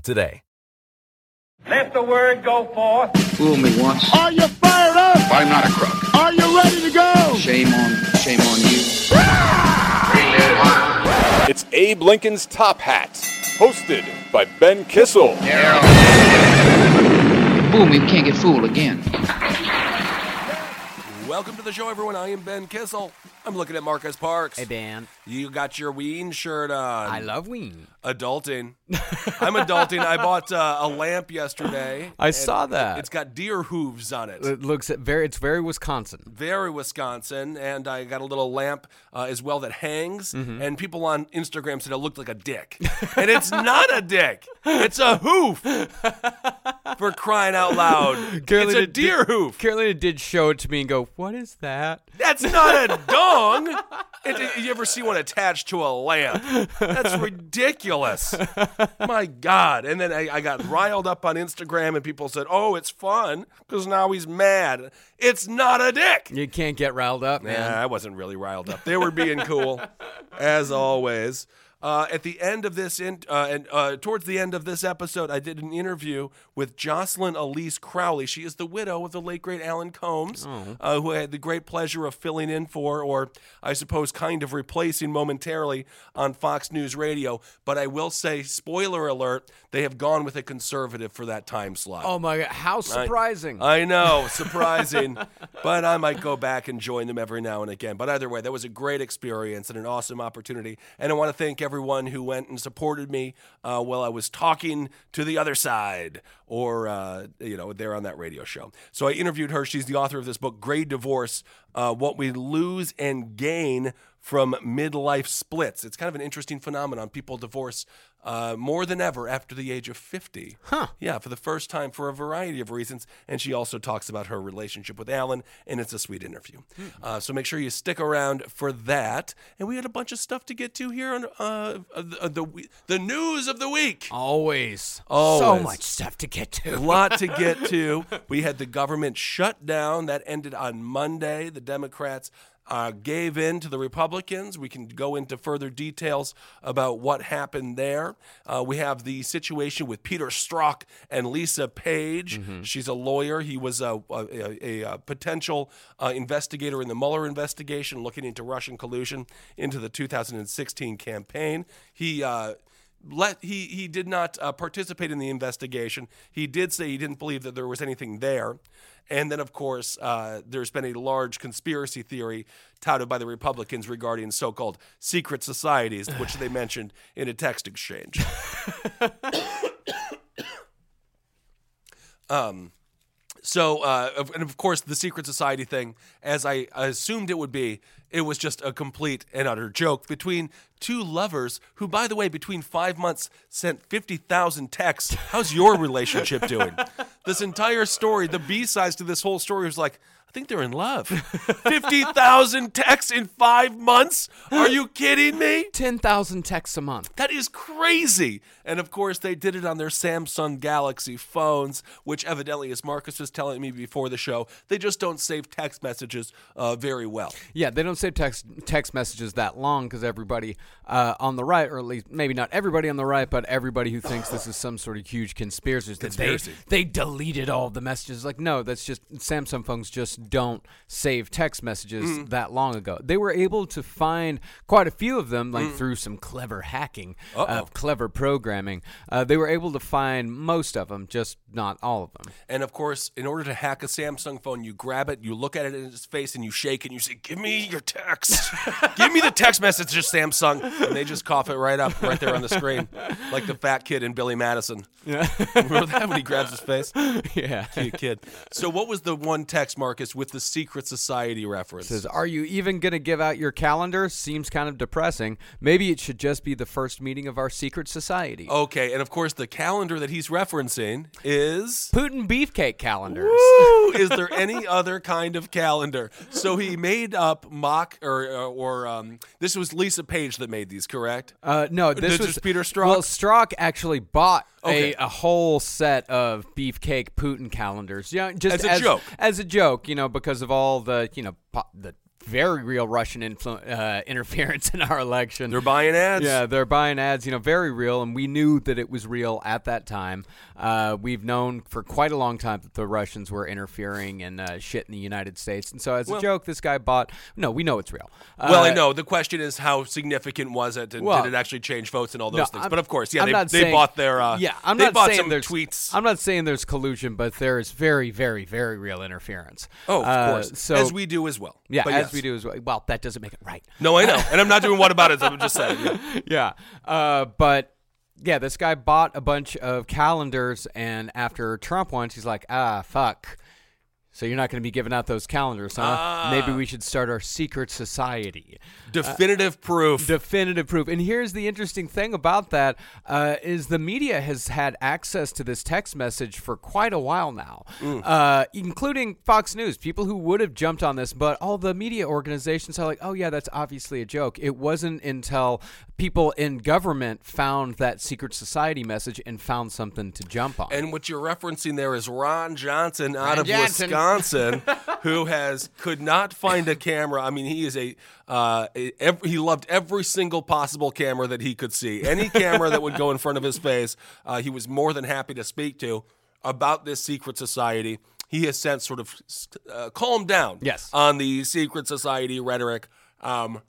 today. Let the word go forth. Fool me once. Are you fired up? I'm not a crook. Are you ready to go? Shame on, shame on you. It's Abe Lincoln's Top Hat, hosted by Ben Kissel. Fool me, can't get fooled again. Welcome to the show, everyone. I am Ben Kissel. I'm looking at Marcus Parks. Hey, Ben. You got your Ween shirt on. I love Ween. adulting. I'm adulting. I bought uh, a lamp yesterday. I saw that. It's got deer hooves on it. It looks very. It's very Wisconsin. Very Wisconsin, and I got a little lamp uh, as well that hangs. Mm-hmm. And people on Instagram said it looked like a dick, and it's not a dick. It's a hoof. For crying out loud, it's a deer did, hoof. Carolina did show it to me and go, "What is that?" That's not a dong. It, you ever see one attached to a lamp? That's ridiculous. My God. And then I, I got riled up on Instagram, and people said, oh, it's fun because now he's mad. It's not a dick. You can't get riled up, man. Yeah, I wasn't really riled up. They were being cool, as always. Uh, at the end of this, in, uh, and uh, towards the end of this episode, I did an interview with Jocelyn Elise Crowley. She is the widow of the late great Alan Colmes, uh, who I had the great pleasure of filling in for, or I suppose, kind of replacing momentarily on Fox News Radio. But I will say, spoiler alert, they have gone with a conservative for that time slot. Oh my god, how surprising! I know, surprising. but I might go back and join them every now and again. But either way, that was a great experience and an awesome opportunity. And I want to thank everyone who went and supported me uh, while I was talking to the other side or, uh, you know, there on that radio show. So I interviewed her. She's the author of this book, Gray Divorce uh, What We Lose and Gain from Midlife Splits. It's kind of an interesting phenomenon. People divorce uh, more than ever after the age of 50. Huh. Yeah, for the first time for a variety of reasons. And she also talks about her relationship with Alan, and it's a sweet interview. Uh, so make sure you stick around for that. And we had a bunch of stuff to get to here on uh, uh, the, the, the news of the week. Always, Always. so much stuff to get to. A lot to get to. We had the government shut down. that ended on Monday. The Democrats uh, gave in to the Republicans. We can go into further details about what happened there. Uh, we have the situation with Peter Strzok and Lisa Page. She's a lawyer. He was a, a, a, a potential uh, investigator in the Mueller investigation, looking into Russian collusion into the 2016 campaign. He uh, let he he did not uh, participate in the investigation. He did say he didn't believe that there was anything there. And then, of course, uh, there's been a large conspiracy theory touted by the Republicans regarding so-called secret societies, which they mentioned in a text exchange. um, so, uh, of- and of course, the secret society thing, as I assumed it would be, it was just a complete and utter joke between two lovers who, by the way, between five months sent 50,000 texts. How's your relationship doing? this entire story, the B sides to this whole story was like, think they're in love. 50,000 texts in five months? Are you kidding me? Ten thousand texts a month. That is crazy. And of course, they did it on their Samsung Galaxy phones, which evidently, as Marcus was telling me before the show, they just don't save text messages uh, very well. Yeah, they don't save text text messages that long because everybody uh, on the right, or at least maybe not everybody on the right, but everybody who thinks this is some sort of huge conspiracy, that Conspiracy. They, they deleted all the messages. Like, no, that's just Samsung phones just don't save text messages Mm. that long ago. They were able to find quite a few of them, Mm. like through some clever hacking of clever programming. Uh, they were able to find most of them, just not all of them. And of course, in order to hack a Samsung phone, you grab it, you look at it in its face, and you shake it, and you say, Give me your text. Give me the text messages, Samsung. And they just cough it right up, right there on the screen, like the fat kid in Billy Madison. Yeah. Remember that when he grabs his face? yeah. You kid. So, what was the one text, Marcus, with the secret society reference? Says, are you even going to give out your calendar? Seems kind of depressing. Maybe it should just be the first meeting of our secret society. okay, and of course, the calendar that he's referencing is. Putin beefcake calendars. Woo! Is there any other kind of calendar? So he made up mock or or um, this was Lisa Page that made these, correct? Uh, no, this This was is Peter Strzok? Well, Strzok actually bought Okay. a, a whole set of beefcake Putin calendars. Yeah, just As a joke. As a joke, you know, because of all the you know po- the very real Russian influ- uh, interference in our election. They're buying ads. Yeah, they're buying ads, you know, very real, and we knew that it was real at that time. Uh, we've known for quite a long time that the Russians were interfering and uh, shit in the United States, and so as a joke, this guy bought. No, we know it's real. Well, I Uh, know. The question is, how significant was it, and Well, did it actually change votes and all those no, things? I'm- but of course, yeah, I'm they, they saying- bought their. Uh, yeah, I'm they not bought saying there's tweets. I'm not saying there's collusion, but there is very, very, very real interference. oh, of Uh, course, So as we do as well. yeah, But as yes. We do well. Well, that doesn't make it right. No, I know, and I'm not doing what about it. I'm just saying. yeah. yeah. Uh, but yeah, this guy bought a bunch of calendars, and after Trump won, he's like, ah, fuck. So you're not going to be giving out those calendars, huh? Ah. Maybe we should start our secret society. Definitive proof. Definitive proof. And here's the interesting thing about that uh, is the media has had access to this text message for quite a while now, Mm. uh, including Fox News. People who would have jumped on this, but all the media organizations are like, "Oh yeah, that's obviously a joke." It wasn't until people in government found that secret society message and found something to jump on. And what you're referencing there is Ron Johnson out of Johnson. Wisconsin, who has could not find a camera. I mean, he is a, uh, a ev he loved every single possible camera that he could see. Any camera that would go in front of his face, uh, he was more than happy to speak to about this secret society. He has since sort of uh, calmed down Yes. on the secret society rhetoric. Um,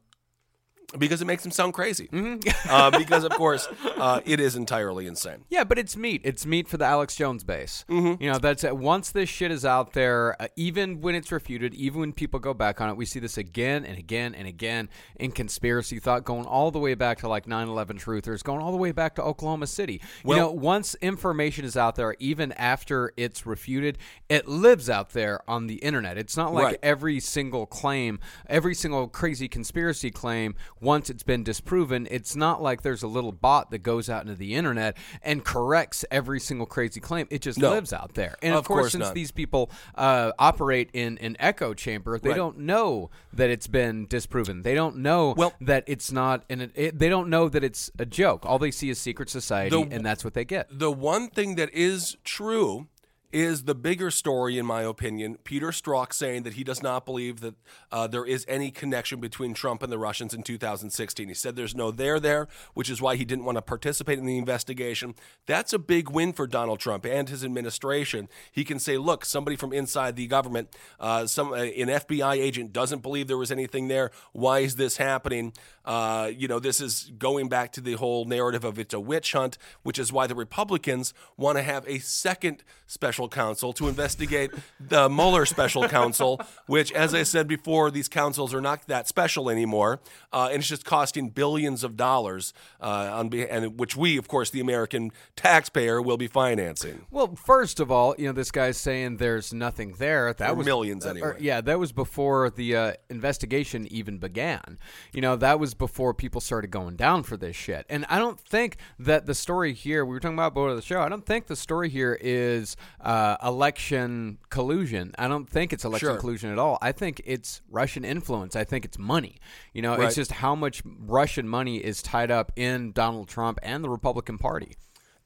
because it makes him sound crazy. Mm-hmm. uh, because, of course, uh, it is entirely insane. Yeah, but it's meat. It's meat for the Alex Jones base. Mm-hmm. You know, that's uh, once this shit is out there, uh, even when it's refuted, even when people go back on it, we see this again and again and again in conspiracy thought, going all the way back to like 9/11 truthers, going all the way back to Oklahoma City. Well- you know, once information is out there, even after it's refuted, it lives out there on the internet. It's not like Right. every single claim, every single crazy conspiracy claim, once it's been disproven, it's not like there's a little bot that goes out into the internet and corrects every single crazy claim. It just No. lives out there. And of, Of course, course since not. these people uh, operate in an echo chamber, they Right. don't know that it's been disproven. They don't know Well- that it's not, and it, they don't know that it's a joke. All they see is secret society, The- and that's what they get. The one thing that is true is the bigger story, in my opinion. Peter Strzok saying that he does not believe that uh, there is any connection between Trump and the Russians in 2016. He said there's no there there, which is why he didn't want to participate in the investigation. That's a big win for Donald Trump and his administration. He can say, look, somebody from inside the government, uh, some uh, an FBI agent doesn't believe there was anything there. Why is this happening? Uh, you know, this is going back to the whole narrative of it's a witch hunt, which is why the Republicans want to have a second special counsel to investigate the Mueller special counsel, which, as I said before, these counsels are not that special anymore, uh, and it's just costing billions of dollars, uh, on be- and which we, of course, the American taxpayer, will be financing. Well, first of all, you know this guy's saying there's nothing there. That Or was millions, uh, or- anyway. yeah, that was before the uh, investigation even began. You know, that was before people started going down for this shit. And I don't think that the story here we were talking about before the show. I don't think the story here is uh, election collusion. I don't think it's election Sure. collusion at all. I think it's Russian influence. I think it's money. You know, Right. it's just how much Russian money is tied up in Donald Trump and the Republican Party.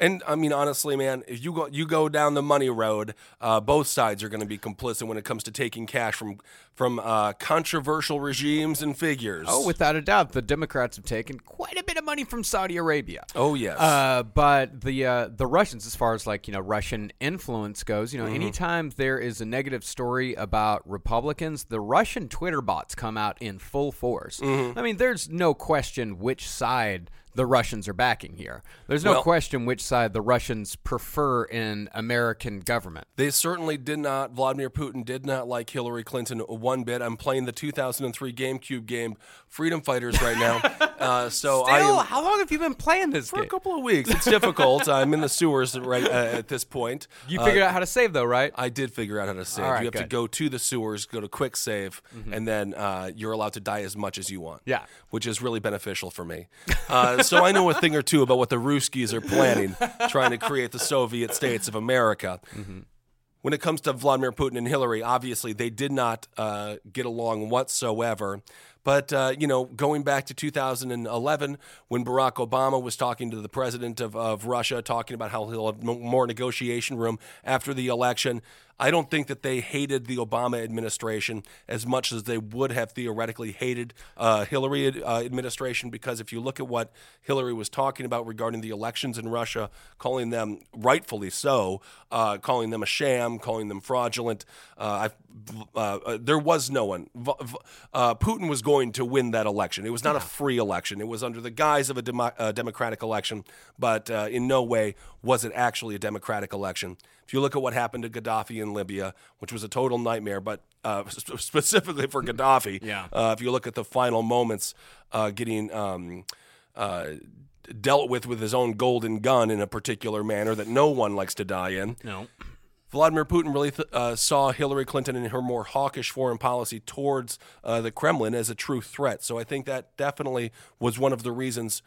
And I mean, honestly, man, if you go you go down the money road, uh, both sides are going to be complicit when it comes to taking cash from from uh, controversial regimes and figures. Oh, without a doubt, the Democrats have taken quite a bit of money from Saudi Arabia. Oh, yes. Uh, but the uh, the Russians, as far as like you know Russian influence goes, you know, Mm-hmm. anytime there is a negative story about Republicans, the Russian Twitter bots come out in full force. Mm-hmm. I mean, there's no question which side the Russians are backing here. There's no Well- question which side the Russians prefer in American government. They certainly did not. Vladimir Putin did not like Hillary Clinton one bit. I'm playing the 2003 GameCube game Freedom Fighters right now. uh, so I Still, am, how long have you been playing this for game? a couple of weeks. It's difficult. I'm in the sewers right uh, at this point. You Uh, figured out how to save though, right? I did figure out how to save. Right, you have to good. Mm-hmm. go to the sewers, go to quick save, and then uh, you're allowed to die as much as you want. Yeah. which is really beneficial for me. So I know a thing or two about what the Ruskies are planning, trying to create the Soviet states of America. Mm-hmm. When it comes to Vladimir Putin and Hillary, obviously they did not uh, get along whatsoever. But uh, you know, going back to 2011, when Barack Obama was talking to the president of, of Russia, talking about how he'll have more negotiation room after the election, I don't think that they hated the Obama administration as much as they would have theoretically hated uh, Hillary uh, administration. Because if you look at what Hillary was talking about regarding the elections in Russia, calling them rightfully so, uh, calling them a sham, calling them fraudulent, uh, I've, uh, uh, there was no one. V- v- uh, Putin was going to win that election. It was not a free election. It was under the guise of a uh, democratic election, but uh, in no way was it actually a democratic election. If you look at what happened to Gaddafi in Libya, which was a total nightmare, but uh, specifically for Gaddafi, Yeah. uh, if you look at the final moments uh, getting um, uh, dealt with with his own golden gun in a particular manner that no one likes to die in. no. Vladimir Putin really th- uh, saw Hillary Clinton and her more hawkish foreign policy towards uh, the Kremlin as a true threat. So I think that definitely was one of the reasons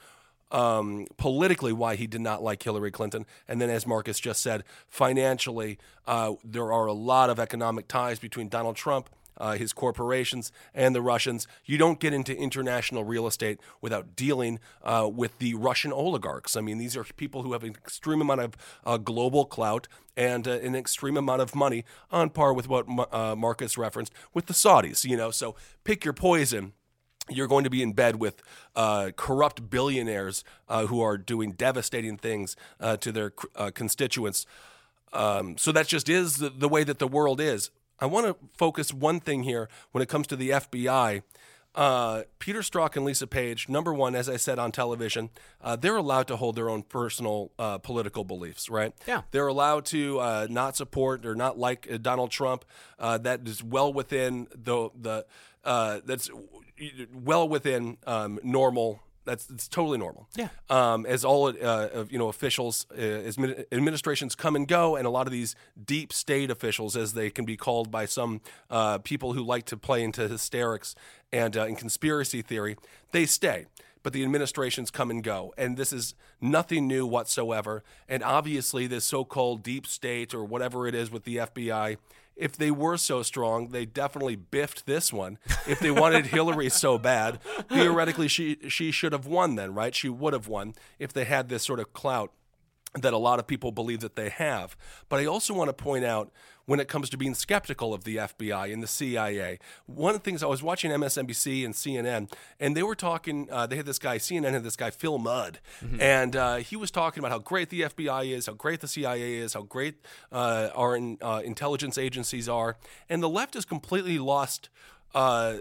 um, politically why he did not like Hillary Clinton. And then, as Marcus just said, financially, uh, there are a lot of economic ties between Donald Trump. Uh, his corporations and the Russians. You don't get into international real estate without dealing uh, with the Russian oligarchs. I mean, these are people who have an extreme amount of uh, global clout and uh, an extreme amount of money, on par with what uh, Marcus referenced with the Saudis. You know, so pick your poison you're going to be in bed with uh, corrupt billionaires uh, who are doing devastating things uh, to their uh, constituents. Um, so that just is the, the way that the world is. I want to focus one thing here when it comes to the FBI. Uh, Peter Strzok and Lisa Page, number one, as I said on television, uh, they're allowed to hold their own personal uh, political beliefs, right? Yeah. They're allowed to uh, not support or not like uh, Donald Trump. Uh, that is well within the the uh, that's well within um, normal. That's it's totally normal. Yeah. Um, as all uh, of, you know, officials, uh, as administrations come and go, and a lot of these deep state officials, as they can be called by some uh, people who like to play into hysterics and uh, in conspiracy theory, they stay but the administrations come and go. And this is nothing new whatsoever. And obviously, this so called deep state or whatever it is with the FBI, if they were so strong, they definitely biffed this one. If they wanted Hillary so bad, theoretically, she, she should have won then, right? She would have won if they had this sort of clout that a lot of people believe that they have. But I also want to point out when it comes to being skeptical of the FBI and the CIA, one of the things I was watching MSNBC and CNN, and they were talking. Uh, they had this guy, CNN had this guy Phil Mudd, and uh, he was talking about how great the FBI is, how great the CIA is, how great uh, our in, uh, intelligence agencies are, and the left has completely lost uh,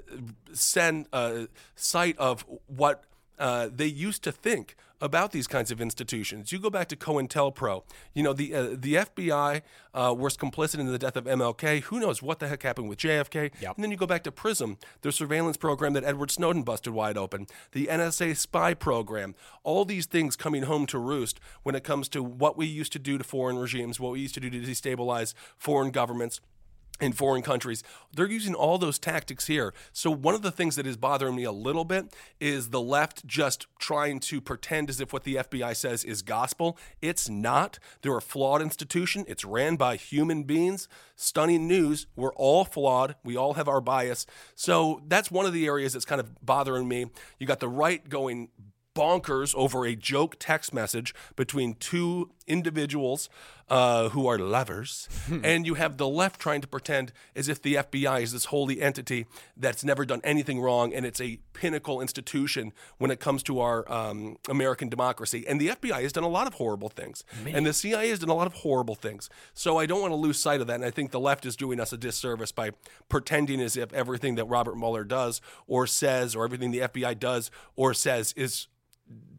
send uh, sight of what uh, they used to think about these kinds of institutions. You go back to COINTELPRO. You know, the uh, the FBI uh, was complicit in the death of MLK. Who knows what the heck happened with JFK? Yep. And then you go back to PRISM, the surveillance program that Edward Snowden busted wide open, the NSA spy program. All these things coming home to roost when it comes to what we used to do to foreign regimes, what we used to do to destabilize foreign governments in foreign countries. They're using all those tactics here. So, one of the things that is bothering me a little bit is the left just trying to pretend as if what the FBI says is gospel. It's not. They're a flawed institution, it's ran by human beings. Stunning news. We're all flawed. We all have our bias. So, that's one of the areas that's kind of bothering me. You got the right going bonkers over a joke text message between two individuals uh, who are lovers, and you have the left trying to pretend as if the FBI is this holy entity that's never done anything wrong, and it's a pinnacle institution when it comes to our um, American democracy. And the FBI has done a lot of horrible things, and the CIA has done a lot of horrible things. So I don't want to lose sight of that, and I think the left is doing us a disservice by pretending as if everything that Robert Mueller does or says, or everything the FBI does or says, is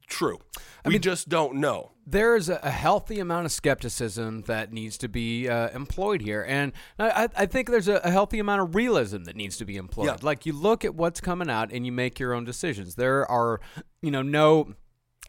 true. We just don't know. there's a a healthy amount of skepticism that needs to be uh, employed here, and I, I think there's a, a healthy amount of realism that needs to be employed. Yeah. Like you look at what's coming out and you make your own decisions. There are, you know, no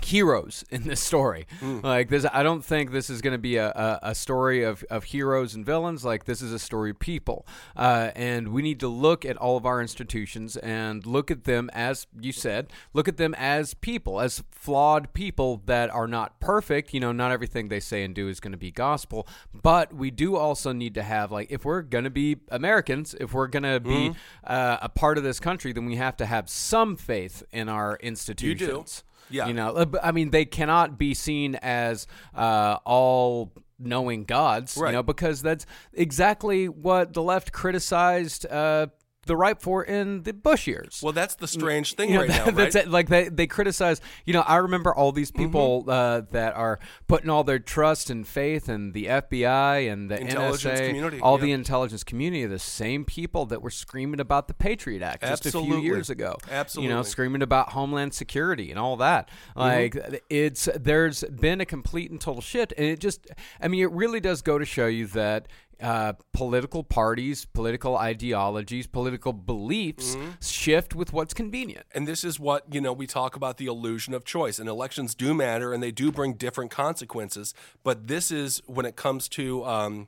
heroes in this story. Like this, I don't think this is going to be a, a, a story of, of heroes and villains. Like this is a story of people, uh, and we need to look at all of our institutions and look at them as you said, look at them as people, as flawed people that are not perfect. You know, not everything they say and do is going to be gospel, but we do also need to have like if we're going to be Americans, if we're going to be uh, a part of this country, then we have to have some faith in our institutions. Yeah. You know, I mean, they cannot be seen as uh, all knowing gods, Right. you know, because that's exactly what the left criticized uh, the right for in the Bush years. Well, that's the strange thing You know, right now, that- that's right? it. Like they, they criticize, you know, I remember all these people Mm-hmm. uh, that are putting all their trust and faith in the FBI and the Intelligence NSA, community, all yeah. the intelligence community, the same people that were screaming about the Patriot Act just a few years ago. Absolutely. You know, screaming about Homeland Security and all that. Mm-hmm. Like it's there's been a complete and total shift, and it just I mean it really does go to show you that. Uh, political parties, political ideologies, political beliefs Mm-hmm. shift with what's convenient. And this is what, you know, we talk about the illusion of choice. And elections do matter and they do bring different consequences. But this is when it comes to um,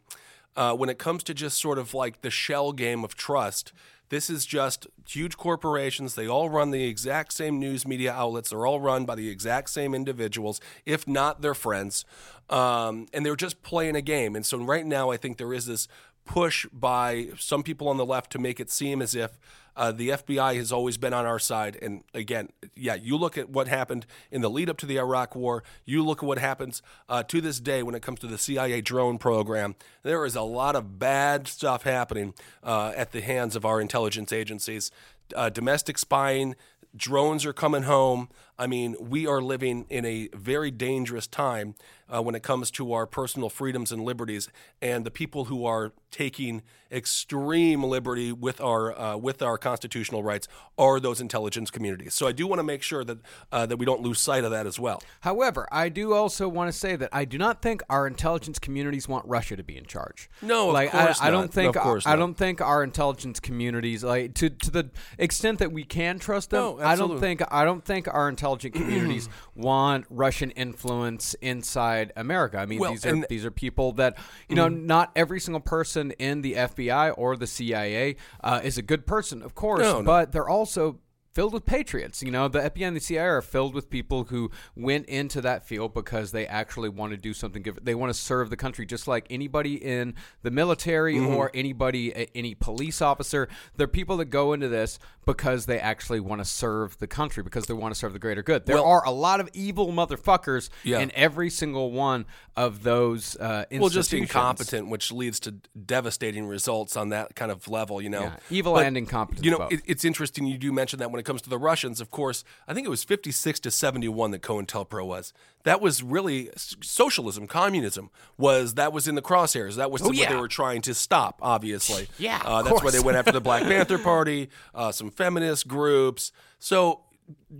uh, when it comes to just sort of like the shell game of trust. This is just huge corporations. They all run the exact same news media outlets. They're all run by the exact same individuals, if not their friends. Um, and they're just playing a game. And so right now, I think there is this push by some people on the left to make it seem as if uh, the FBI has always been on our side. And again, yeah, you look at what happened in the lead up to the Iraq War. You look at what happens uh, to this day when it comes to the CIA drone program. There is a lot of bad stuff happening uh, at the hands of our intelligence agencies. Uh, domestic spying, drones are coming home. I mean, we are living in a very dangerous time uh, when it comes to our personal freedoms and liberties, and the people who are taking extreme liberty with our uh, with our constitutional rights are those intelligence communities. So I do want to make sure that uh, that we don't lose sight of that as well. However, I do also want to say that I do not think our intelligence communities want Russia to be in charge. No, of like course I, I don't think Of course I don't think our intelligence communities like to to the extent that we can trust them. No, I don't think I don't think our intelligent communities want Russian influence inside America. I mean, Well, these are these are people that you know. Not every single person in the FBI or the CIA uh, is a good person, of course, No, no. but they're also filled with patriots. You know, the FBI and the CIA are filled with people who went into that field because they actually want to do something good. They want to serve the country, just like anybody in the military Mm-hmm. or anybody, any police officer. They're people that go into this because they actually want to serve the country, because they want to serve the greater good. There Well- are a lot of evil motherfuckers Yeah. in every single one of those uh, Well, just incompetent, which leads to devastating results on that kind of level. You know, Yeah, evil But, and incompetent. You know, it, it's interesting you do mention that when it comes to the Russians, of course, I think it was 56 to 71 that COINTELPRO was. That was really socialism, communism was that was in the crosshairs. That was what they Oh, were trying to stop, obviously. Yeah, uh, that's why they went after the Black Panther Party, uh, some feminist groups. So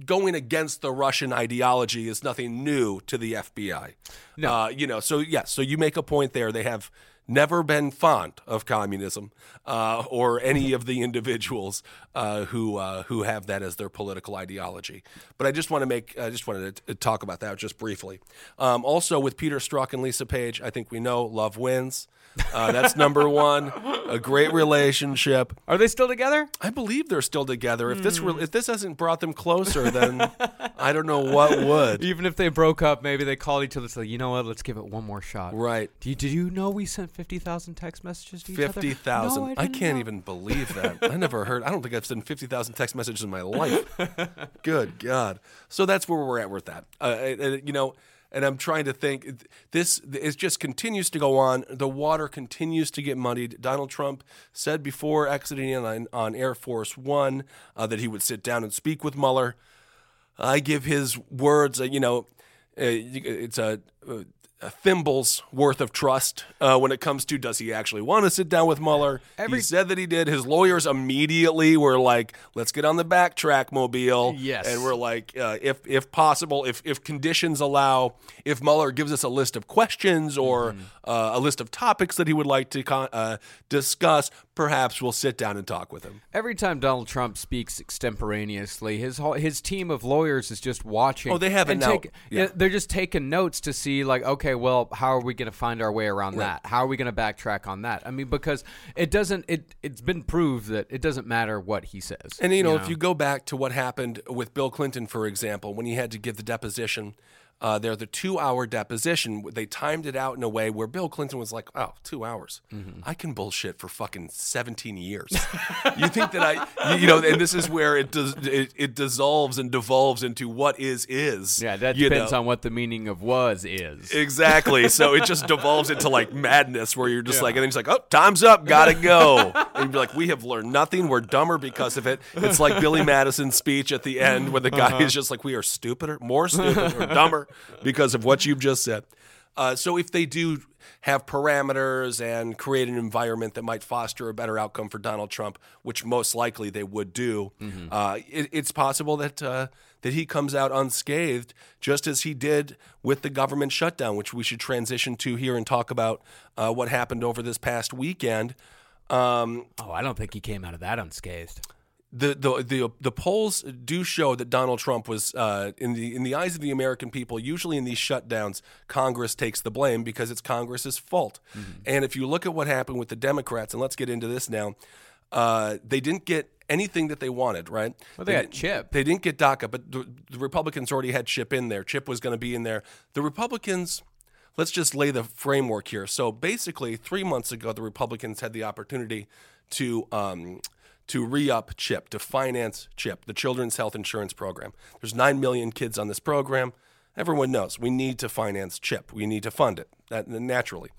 going against the Russian ideology is nothing new to the FBI. No. Uh, you know, so yes, so you make a point there. They have never been fond of communism uh, or any of the individuals uh, who uh, who have that as their political ideology. But I just want to make I just wanted to talk about that just briefly. Um, also, with Peter Strzok and Lisa Page, I think we know love wins. Uh, that's number one. A great relationship. are they still together? I believe they're still together. If this Hmm. re- if this hasn't brought them closer, then I don't know what would. Even if they broke up, maybe they called each other. said, you know what? Let's give it one more shot. Right. Do you, did you know we sent fifty thousand text messages to each other? Fifty thousand. No, I, didn't can't know. even believe that. I never heard. I don't think I've sent fifty thousand text messages in my life. Good God. So that's where we're at with that. Uh, uh, you know, and I'm trying to think. This it just continues to go on. The water continues to get muddied. Donald Trump said before exiting on on Air Force One uh, that he would sit down and speak with Mueller. I give his words. Uh, you know, uh, it's a. A thimble's worth of trust uh, when it comes to does he actually want to sit down with Mueller? Every- he said that he did. His lawyers immediately were like, "Let's get on the backtrack mobile." Yes. and we're like, uh, if if possible, if if conditions allow, if Mueller gives us a list of questions or Mm-hmm. uh, a list of topics that he would like to con- uh, discuss, perhaps we'll sit down and talk with him. Every time Donald Trump speaks extemporaneously, his whole, his team of lawyers is just watching. Oh, they have now. take- Yeah. They're just taking notes to see, like, okay, well, how are we going to find our way around that? How are we going to backtrack on that? I mean, because it doesn't. It it's been proved that it doesn't matter what he says. And you know, if you go back to what happened with Bill Clinton, for example, when he had to give the deposition, uh, there the two-hour deposition, they timed it out in a way where Bill Clinton was like, "Oh, two hours, Mm-hmm. I can bullshit for fucking seventeen years." you think that I, you know, and this is where it does, it, it dissolves and devolves into what is is. yeah, that depends know? on what the meaning of was is. Exactly. So it just devolves into like madness where you're just like, and then he's like, oh, time's up, gotta go. And you'd be like, we have learned nothing. We're dumber because of it. It's like Billy Madison's speech at the end where the guy is just like, we are stupider, more stupid, or dumber because of what you've just said. Uh, so if they do have parameters and create an environment that might foster a better outcome for Donald Trump, which most likely they would do, uh, it, it's possible that uh, that he comes out unscathed, just as he did with the government shutdown, which we should transition to here and talk about uh, what happened over this past weekend. Um, oh, I don't think he came out of that unscathed. The the the the polls do show that Donald Trump was uh, in the in the eyes of the American people. Usually in these shutdowns, Congress takes the blame because it's Congress's fault. Mm-hmm. And if you look at what happened with the Democrats, and let's get into this now, uh, they didn't get anything that they wanted. Right? Well, they got didn't- Chip. They didn't get DACA, but the, the Republicans already had Chip in there. Chip was going to be in there. The Republicans. Let's just lay the framework here. So basically, three months ago, the Republicans had the opportunity to um, to re-up CHIP, to finance CHIP, the Children's Health Insurance Program. There's nine million kids on this program. Everyone knows we need to finance CHIP. We need to fund it that, naturally.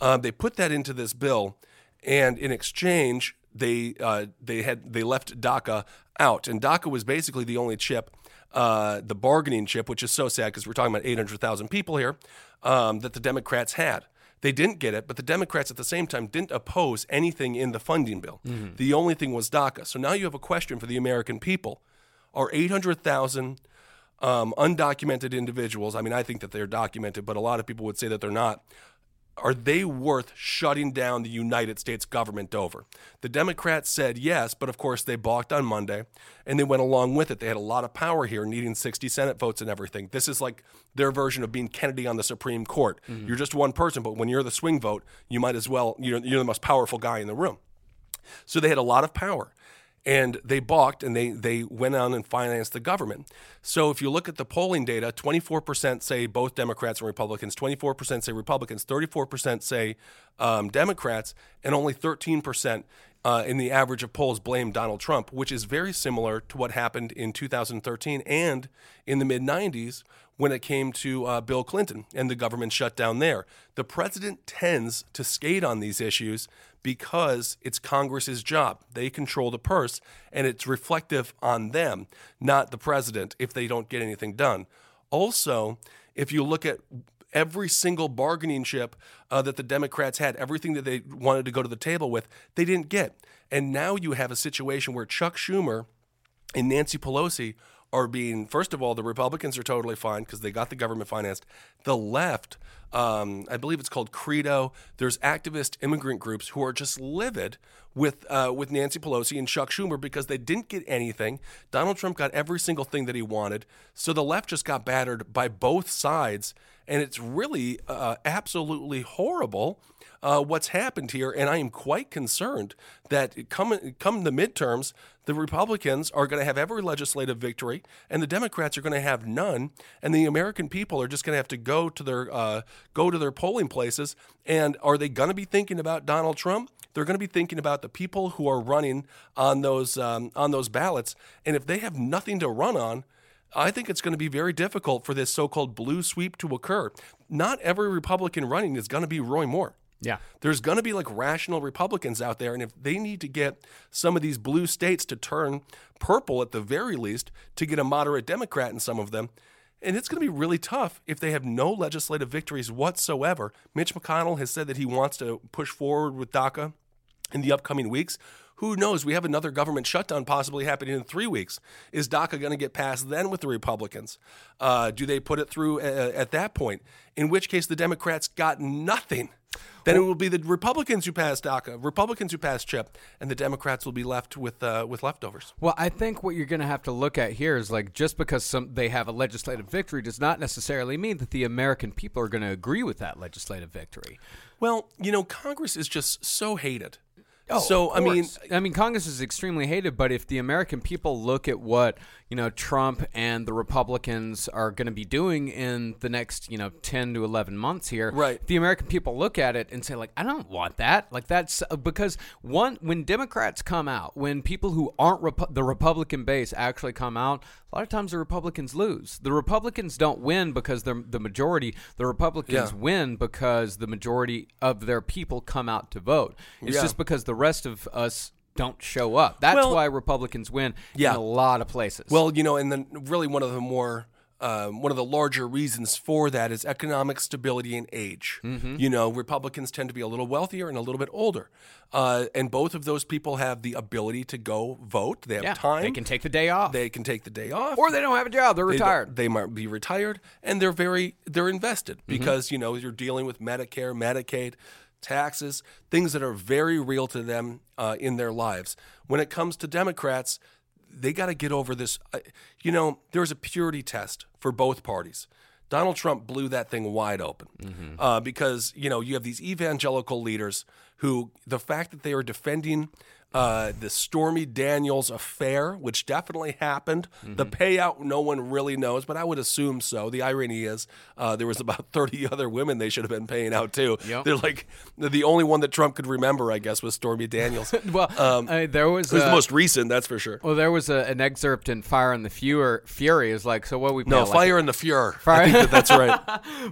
Uh, they put that into this bill, and in exchange, they uh, they had they left DACA out, and DACA was basically the only chip, uh, the bargaining chip, which is so sad because we're talking about 800,000 people here, um, that the Democrats had. They didn't get it, but the Democrats at the same time didn't oppose anything in the funding bill. The only thing was DACA. So now you have a question for the American people: Are 800,000 um, undocumented individuals? I mean, I think that they're documented, but a lot of people would say that they're not are they worth shutting down the United States government over? The Democrats said yes, but of course they balked on Monday and they went along with it. They had a lot of power here, needing 60 Senate votes and everything. This is like their version of being Kennedy on the Supreme Court. Mm-hmm. You're just one person, but when you're the swing vote, you might as well, you're, you're the most powerful guy in the room. So they had a lot of power. And they balked and they, they went on and financed the government. So if you look at the polling data, 24% say both Democrats and Republicans, 24% say Republicans, 34% say um, Democrats, and only 13% uh, in the average of polls blame Donald Trump, which is very similar to what happened in 2013 and in the mid 90s when it came to uh, Bill Clinton and the government shutdown there. The president tends to skate on these issues because it's Congress's job. They control the purse, and it's reflective on them, not the president, if they don't get anything done. Also, if you look at every single bargaining chip uh, that the Democrats had, everything that they wanted to go to the table with, they didn't get. And now you have a situation where Chuck Schumer and Nancy Pelosi are being, first of all, the Republicans are totally fine because they got the government financed. The left, um, I believe it's called Credo, there's activist immigrant groups who are just livid with, uh, with Nancy Pelosi and Chuck Schumer because they didn't get anything. Donald Trump got every single thing that he wanted. So the left just got battered by both sides. And it's really uh, absolutely horrible uh, what's happened here, and I am quite concerned that come come the midterms, the Republicans are going to have every legislative victory, and the Democrats are going to have none, and the American people are just going to have to go to their uh, go to their polling places. And are they going to be thinking about Donald Trump? They're going to be thinking about the people who are running on those um, on those ballots, and if they have nothing to run on. I think it's going to be very difficult for this so called blue sweep to occur. Not every Republican running is going to be Roy Moore. Yeah. There's going to be like rational Republicans out there. And if they need to get some of these blue states to turn purple at the very least to get a moderate Democrat in some of them, And it's going to be really tough if they have no legislative victories whatsoever. Mitch McConnell has said that he wants to push forward with DACA in the upcoming weeks. Who knows? We have another government shutdown possibly happening in three weeks. Is DACA going to get passed then with the Republicans? Uh, do they put it through uh, at that point? In which case, the Democrats got nothing. Then it will be the Republicans who pass DACA, Republicans who pass CHIP, and the Democrats will be left with uh, with leftovers. Well, I think what you're going to have to look at here is like just because some they have a legislative victory does not necessarily mean that the American people are going to agree with that legislative victory. Well, you know, Congress is just so hated. Oh, so I mean. I mean, Congress is extremely hated. But if the American people look at what you know Trump and the Republicans are going to be doing in the next you know ten to eleven months here, Right. The American people look at it and say like, I don't want that. Like that's uh, because one when Democrats come out, when people who aren't Repu- the Republican base actually come out, a lot of times the Republicans lose. The Republicans don't win because they're the majority. The Republicans Yeah. win because the majority of their people come out to vote. It's Yeah. just because the rest of us don't show up. That's Well- why Republicans win Yeah. in a lot of places. Well, you know, and then really one of the more um, one of the larger reasons for that is economic stability and age. Mm-hmm. You know, Republicans tend to be a little wealthier and a little bit older, uh, and both of those people have the ability to go vote. They have yeah, time. they can take the day off, They can take the day off, or they don't have a job. They're They retired. They might be retired, and they're very they're invested Mm-hmm. because you know you're dealing with Medicare, Medicaid, taxes, things that are very real to them uh, in their lives. When it comes to Democrats, they got to get over this. Uh, you know, there's a purity test for both parties. Donald Trump blew that thing wide open uh, because you know you have these evangelical leaders who the fact that they are defending uh, the Stormy Daniels affair, which definitely happened. The payout, no one really knows, but I would assume so. The irony is uh, there was about 30 other women they should have been paying out too. Yep. They're like the only one that Trump could remember, I guess, was Stormy Daniels. well, uh, there was was uh, the most recent, that's for sure. Well, there was a, an excerpt in Fire and the Fury. Fury is like, so what we pay No, out, like- Fire and the Fure. Fire- I think that that's right.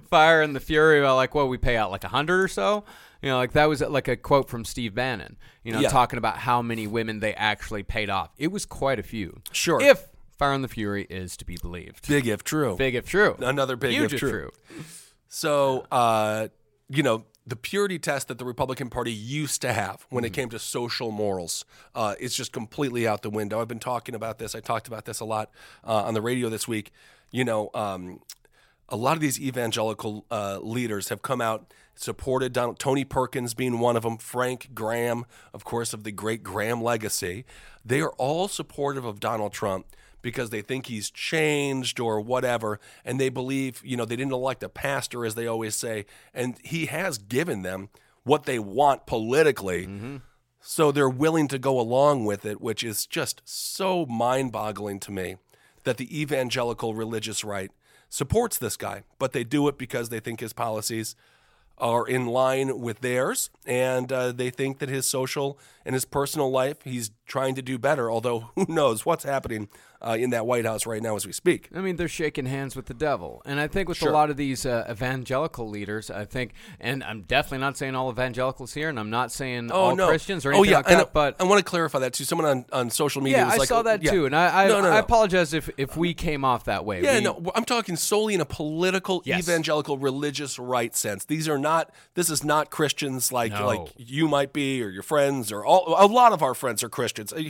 Fire and the Fury, like what we pay out, like a hundred or so. You know, like that was like a quote from Steve Bannon. You know, Yeah. talking about how many women they actually paid off. It was quite a few. Sure. If Fire and the Fury is to be believed. Big if true. Big if true. Another big Huge if true. So, uh, you know, the purity test that the Republican Party used to have when it came to social morals uh, is just completely out the window. I've been talking about this. I talked about this a lot uh, on the radio this week. You know, um, a lot of these evangelical uh, leaders have come out supported Donald, Tony Perkins being one of them, Frank Graham, of course, of the great Graham legacy. They are all supportive of Donald Trump because they think he's changed or whatever, and they believe, you know, they didn't elect a pastor, as they always say, and he has given them what they want politically. Mm-hmm. So they're willing to go along with it, which is just so mind boggling to me that the evangelical religious right supports this guy, but they do it because they think his policies are in line with theirs and uh, they think that his social and his personal life he's trying to do better although who knows what's happening uh, in that white house right now as we speak I mean, they're shaking hands with the devil. And I think with Sure. a lot of these uh, evangelical leaders, I think, and I'm definitely not saying all evangelicals here, and I'm not saying all Christians or oh anything yeah like and that, but I want to clarify that too someone on, on social media yeah, was I like saw that yeah. too. And I, I, No, no, I apologize if, if we came off that way. Yeah, We- no, I'm talking solely in a political, Yes. evangelical, religious right sense. These are not. This is not Christians like No. like you might be or your friends or all. A lot of our friends are Christians. Uh,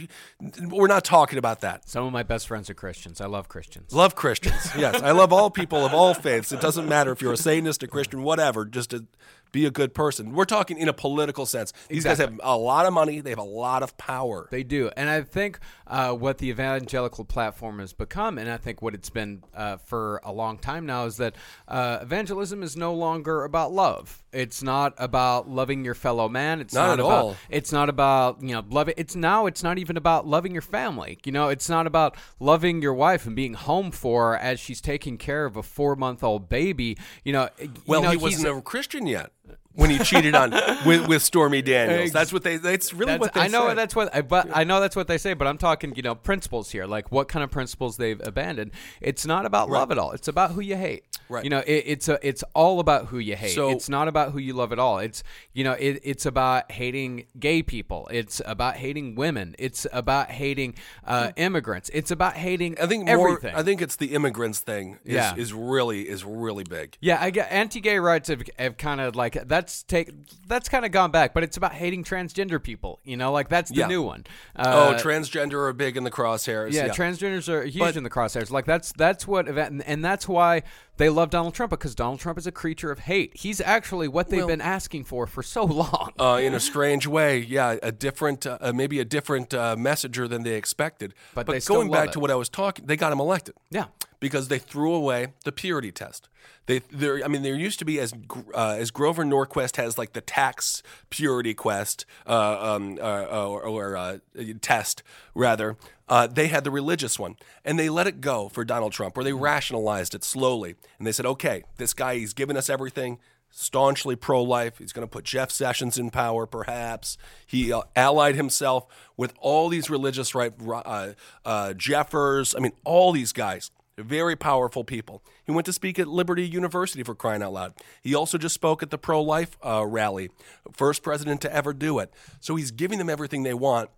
We're not talking about that. Some of my best friends are Christians. I love Christians. Love Christians. Yes, I love all people of all faiths. It doesn't matter if you're a Satanist, a Christian, whatever. Just to be a good person. We're talking in a political sense. These guys have a lot of money. They have a lot of power. They do, and I think uh, what the evangelical platform has become, and I think what it's been uh, for a long time now, is that uh, evangelism is no longer about love. It's not about loving your fellow man. It's Not not, at about. all. It's not about you know loving. It's now. It's not even about loving your family. You know, it's not about loving your wife and being home for her as she's taking care of a four month old baby. You know, you well, know, he wasn't a Christian yet. When he cheated on with, with Stormy Daniels. That's what they. That's really That's- what they I know say. that's what I but I know that's what they say, but I'm talking, you know, principles here. Like what kind of principles they've abandoned. It's not about love at all. It's about who you hate. Right. You know, it, it's a it's all about who you hate. So- it's not about who you love at all. It's you know, it, it's about hating gay people. It's about hating women. It's about hating uh, immigrants. It's about hating I think more. everything. I think it's the immigrants thing. Is, Yeah. is really is really big. Yeah, I get anti-gay rights have, have kind of like that's take that's kind of gone back, but it's about hating transgender people. You know, like that's the Yeah. new one. oh, Uh, transgender are big in the crosshairs. yeah, transgenders are huge But- in the crosshairs. Like that's that's what event, and, and that's why they love Donald Trump because Donald Trump is a creature of hate. He's actually what they've Well- been asking for for so long. uh, in a strange way. Yeah, a different, uh, uh, maybe a different uh, messenger than they expected. But they still going love back it. to what I was talking, they got him elected. Yeah. Because they threw away the purity test. They, there, I mean, there used to be as uh, as Grover Norquist has like the tax purity quest uh, um, uh, or, or uh, test rather. Uh, they had the religious one, and they let it go for Donald Trump, where they rationalized it slowly, and they said, "Okay, this guy, he's given us everything staunchly pro life. He's going to put Jeff Sessions in power, perhaps. He uh, allied himself with all these religious right, uh, uh, Jeffress. I mean, all these guys, very powerful people. He went to speak at Liberty University for crying out loud. He also just spoke at the pro life uh, rally, first president to ever do it. So he's giving them everything they want.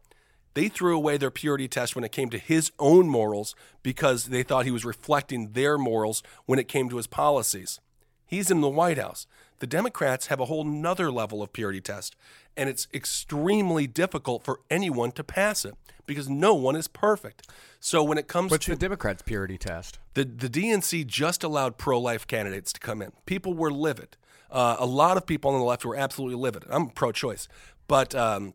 They threw away their purity test when it came to his own morals because they thought he was reflecting their morals when it came to his policies. He's in the White House. The Democrats have a whole nother level of purity test, and it's extremely difficult for anyone to pass it because no one is perfect. So when it comes What's to the Democrats' purity test? the, the DNC just allowed pro life candidates to come in. People were livid. Uh, a lot of people on the left were absolutely livid. I'm pro choice. But um,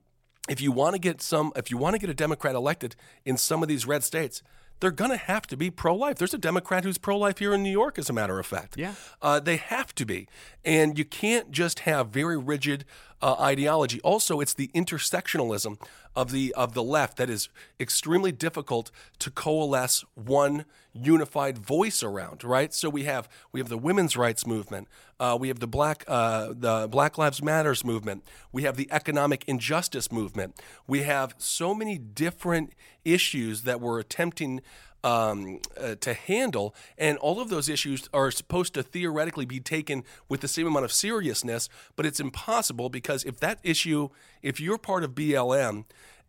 if you want to get some, if you want to get a Democrat elected in some of these red states, they're going to have to be pro life. There's a Democrat who's pro life here in New York, as a matter of fact. Yeah. Uh, they have to be. And you can't just have very rigid uh, ideology. Also, it's the intersectionalism of the of the left that is extremely difficult to coalesce one unified voice around. Right. So we have we have the women's rights movement. Uh, we have the black uh, the Black Lives Matters movement. We have the economic injustice movement. We have so many different issues that we're attempting um, uh, to handle. And all of those issues are supposed to theoretically be taken with the same amount of seriousness, but it's impossible because if that issue, if you're part of BLM,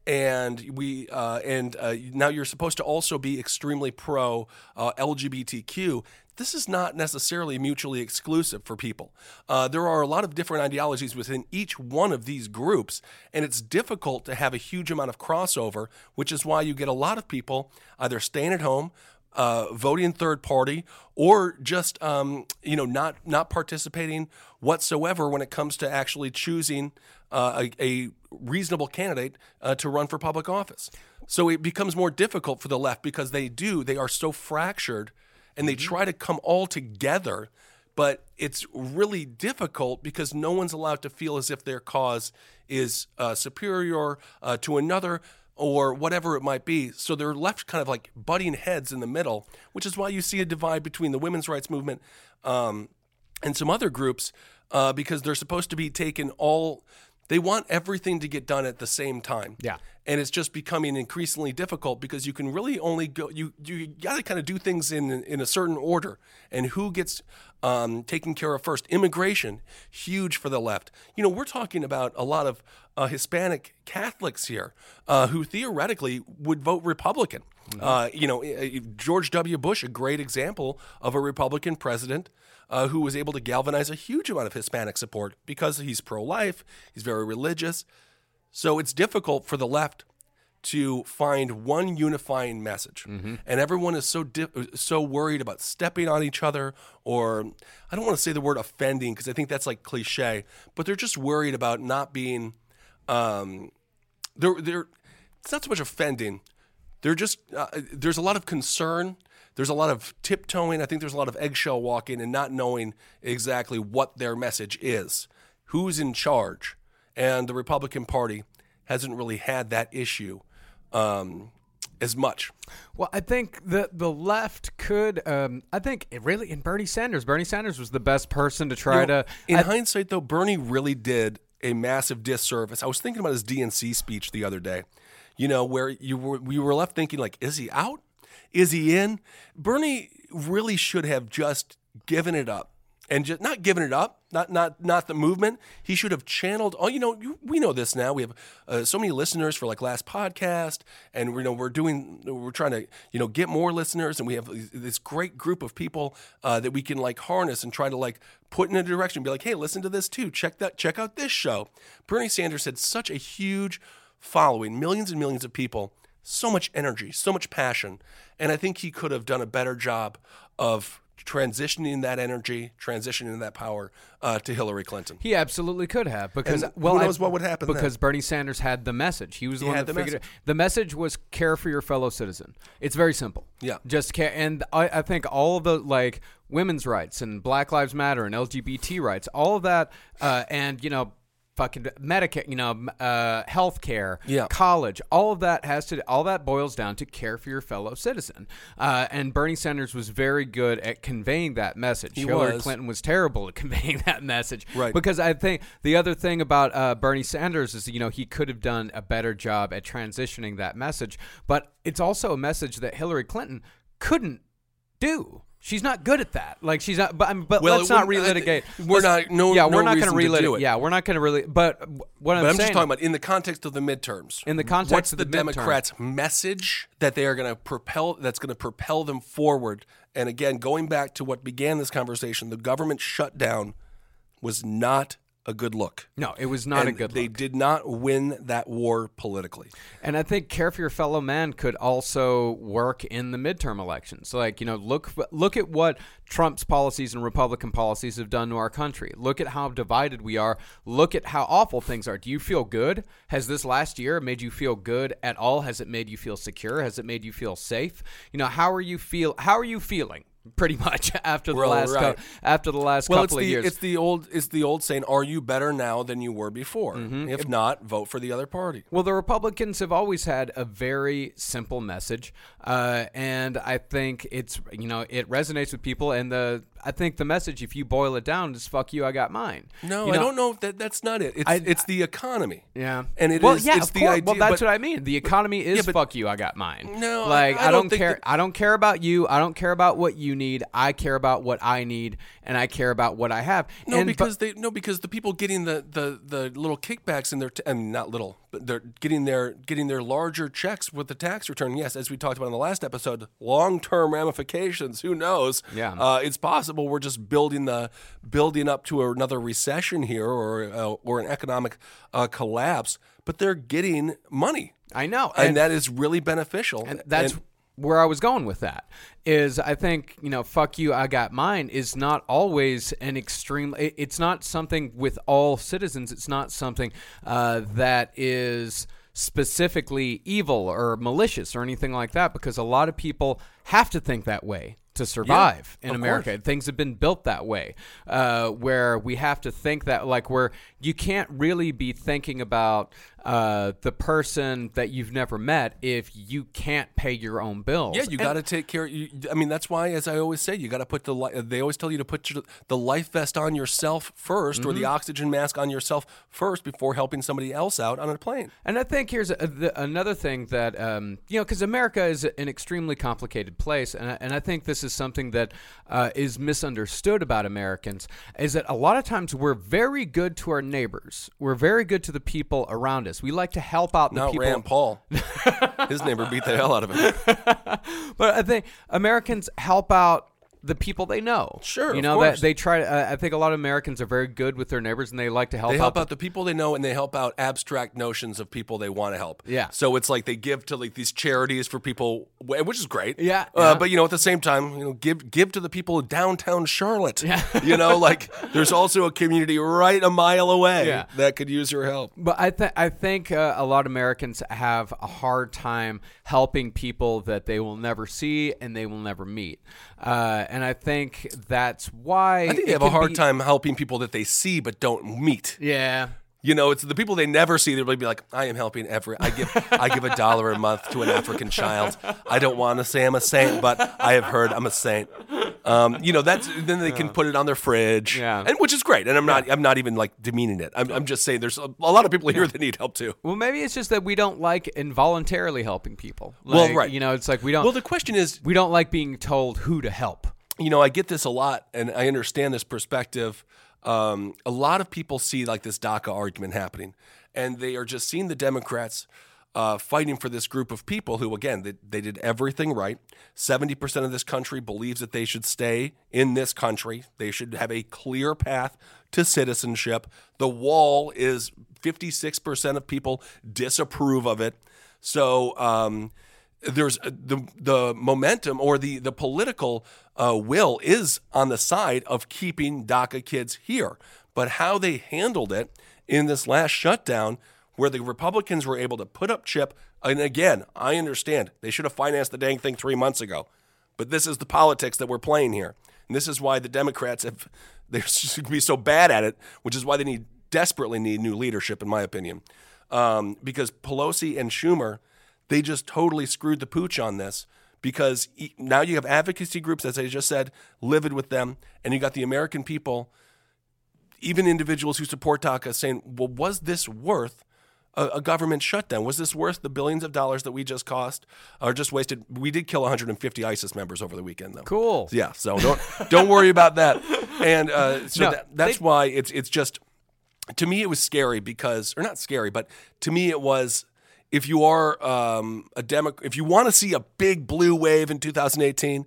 and we uh, and uh, now you're supposed to also be extremely pro uh, LGBTQ. This is not necessarily mutually exclusive for people. Uh, there are a lot of different ideologies within each one of these groups, and it's difficult to have a huge amount of crossover, which is why you get a lot of people either staying at home, uh, voting third party, or just um, you know not not participating whatsoever when it comes to actually choosing uh, a, a reasonable candidate uh, to run for public office. So it becomes more difficult for the left because they do they are so fractured, and they try to come all together. But it's really difficult because no one's allowed to feel as if their cause is uh, superior uh, to another or whatever it might be. So they're left kind of like butting heads in the middle, which is why you see a divide between the women's rights movement um, and some other groups uh, because they're supposed to be taken all. They want everything to get done at the same time. Yeah. And it's just becoming increasingly difficult because you can really only go you you got to kind of do things in in a certain order and who gets um, taken care of first. Immigration, huge for the left. You know, we're talking about a lot of uh, Hispanic Catholics here uh, who theoretically would vote Republican. Uh, you know, eh, George W. Bush, a great example of a Republican president uh, who was able to galvanize a huge amount of Hispanic support because he's pro life, he's very religious. So it's difficult for the left to find one unifying message, and everyone is so di- so worried about stepping on each other, or I don't want to say the word offending because I think that's like cliche, but they're just worried about not being. Um, they're they're it's not so much offending. They're just uh, there's a lot of concern. There's a lot of tiptoeing. I think there's a lot of eggshell walking and not knowing exactly what their message is, who's in charge, and the Republican Party hasn't really had that issue um, as much. Well, I think the the left could. Um, I think it really in Bernie Sanders. Bernie Sanders was the best person to try You know, to. in I- hindsight, though, Bernie really did a massive disservice. I was thinking about his DNC speech the other day. You know, where you were we were left thinking like, is he out? Is he in? Bernie really should have just given it up and just not given it up. Not not not the movement. He should have channeled. Oh, you know, you, we know this now. We have uh, so many listeners for like last podcast, and we know we're doing. We're trying to you know get more listeners, and we have this great group of people uh, that we can like harness and try to like put in a direction. Be like, hey, listen to this too. Check that. Check out this show. Bernie Sanders had such a huge following, millions and millions of people, so much energy, so much passion, and I think he could have done a better job of transitioning that energy, transitioning that power uh, to Hillary Clinton. He absolutely could have because And well, who I- knows what would happen then? because Bernie Sanders had the message. He was the He one that the figured message. it. The message was care for your fellow citizen. It's very simple. Yeah. just care. And I, I think all of the like women's rights and Black Lives Matter and LGBT rights, all of that, uh, and you know. Fucking Medicare, you know, uh, healthcare, Yeah. college, all of that has to, all that boils down to care for your fellow citizen. Uh, and Bernie Sanders was very good at conveying that message. He Hillary was. Clinton was terrible at conveying that message. Right. Because I think the other thing about uh, Bernie Sanders is, you know, he could have done a better job at transitioning that message. But it's also a message that Hillary Clinton couldn't do. She's not good at that. Like she's not. But, but Well, let's not I- uh, relitigate. we're Let's- not- no- Yeah, no we're not going to relit do it. it. Yeah, we're not going to really. But what I'm, But I'm saying, just talking about in the context of the midterms. In the context what's of the, the. Democrats' message that they are going to propel? That's going to propel them forward. And again, going back to what began this conversation, the government shutdown was not a good look. no, it was not a good. They look. They did not win that war politically. And I think care for your fellow man could also work in the midterm elections. Like you know, look look at what Trump's policies and Republican policies have done to our country. Look at how divided we are. Look at how awful things are. Do you feel good? Has this last year made you feel good at all? Has it made you feel secure? Has it made you feel safe? You know, how are you feel? How are you feeling? Pretty much after the last right. after the last Well, it's couple the of years. it's the old it's the old saying: Are you better now than you were before? Mm-hmm. If not, vote for the other party. Well, the Republicans have always had a very simple message, uh, and I think it's you know it resonates with people. And the I think the message, if you boil it down, is "fuck you, I got mine." No, You I don't know that that's not it. It's I- it's the economy. Yeah, and it is. well, yeah, it's of the course. idea. Well, that's but- what I mean. The economy is Yeah, but- "fuck you, I got mine." No, I- like I don't, don't care. that- I don't care about you. I don't care about what you need. I care about what I need, and I care about what I have. No, And- but- because they no because the people getting the the, the little kickbacks in their t- I mean not little but they're getting their getting their larger checks with the tax return. Yes, as we talked about in the last episode, long term ramifications. Who knows? Yeah. uh, it's possible we're just building the building up to another recession here or uh, or an economic uh, collapse. But they're getting money, I know, and, that is really beneficial. and that's where I was going with that. Is I think you know, fuck you, I got mine. Is not always an extreme. It's not something with all citizens. It's not something uh, that is specifically evil or malicious or anything like that. Because a lot of people have to think that way to survive in of America. Things have been built that way, uh, where we have to think that, like, where you can't really be thinking about uh, the person that you've never met if you can't pay your own bills. Yeah, you got to take care. You, I mean, that's why, as I always say, you got to put the. li- They always tell you to put your, the life vest on yourself 1st or the Mm-hmm. oxygen mask on yourself first before helping somebody else out on a plane. And I think here's a, the, another thing that um, you know, because America is an extremely complicated place, and I, and I think this is something that uh, is misunderstood about Americans is that a lot of times we're very good to our neighbors, we're very good to the people around us. We like to help out the Not people. Rand Paul. His neighbor beat the hell out of him. But I think Americans help out the people they know. Sure, you know that they try. Uh, I think a lot of Americans are very good with their neighbors, and they like to help They out. help the- out the people they know, and they help out abstract notions of people they want to help. Yeah. So it's like they give to like these charities for people, which is great. Yeah, Uh, yeah. But you know, at the same time, you know, give give to the people of downtown Charlotte. Yeah. you know, like there's also a community right a mile away Yeah. that could use your help. But I think I think uh, a lot of Americans have a hard time helping people that they will never see and they will never meet, uh, and I think that's why I think they have a hard be- time helping people that they see but don't meet. Yeah, You know, it's the people they never see. They'll be like, "I am helping every. I give I give a dollar a month to an African child. I don't want to say I'm a saint, but I have heard I'm a saint. Um, you know, that's then they can put it on their fridge, Yeah. and which is great. And I'm not I'm not even like demeaning it. I'm, I'm just saying there's a, a lot of people here that need help too. Well, maybe it's just that we don't like involuntarily helping people. Well, right. You know, it's like we don't. Well, the question is, we don't like being told who to help. you know, I get this a lot, and I understand this perspective. Um, a lot of people see like this DACA argument happening, and they are just seeing the Democrats uh, fighting for this group of people who, again, they, they did everything right. Seventy percent of this country believes that they should stay in this country. They should have a clear path to citizenship. The wall is fifty-six percent of people disapprove of it. So. Um, there's uh, the the momentum or the the political uh, will is on the side of keeping DACA kids here, but how they handled it in this last shutdown, where the Republicans were able to put up chip, and again, I understand they should have financed the dang thing three months ago, but this is the politics that we're playing here, and this is why the Democrats have they're just going to be so bad at it, which is why they need desperately need new leadership, in my opinion, um, because Pelosi and Schumer they just totally screwed the pooch on this because now you have advocacy groups, as I just said, livid with them, and you got the American people, even individuals who support DACA, saying, "Well, was this worth a, a government shutdown? Was this worth the billions of dollars that we just cost or just wasted?" We did kill 150 ISIS members over the weekend, though. Cool. Yeah, so don't don't worry about that. And uh, so No, that, that's they- why it's it's just to me it was scary because or not scary, but to me it was if you are um, a demo if you want to see a big blue wave in 2018,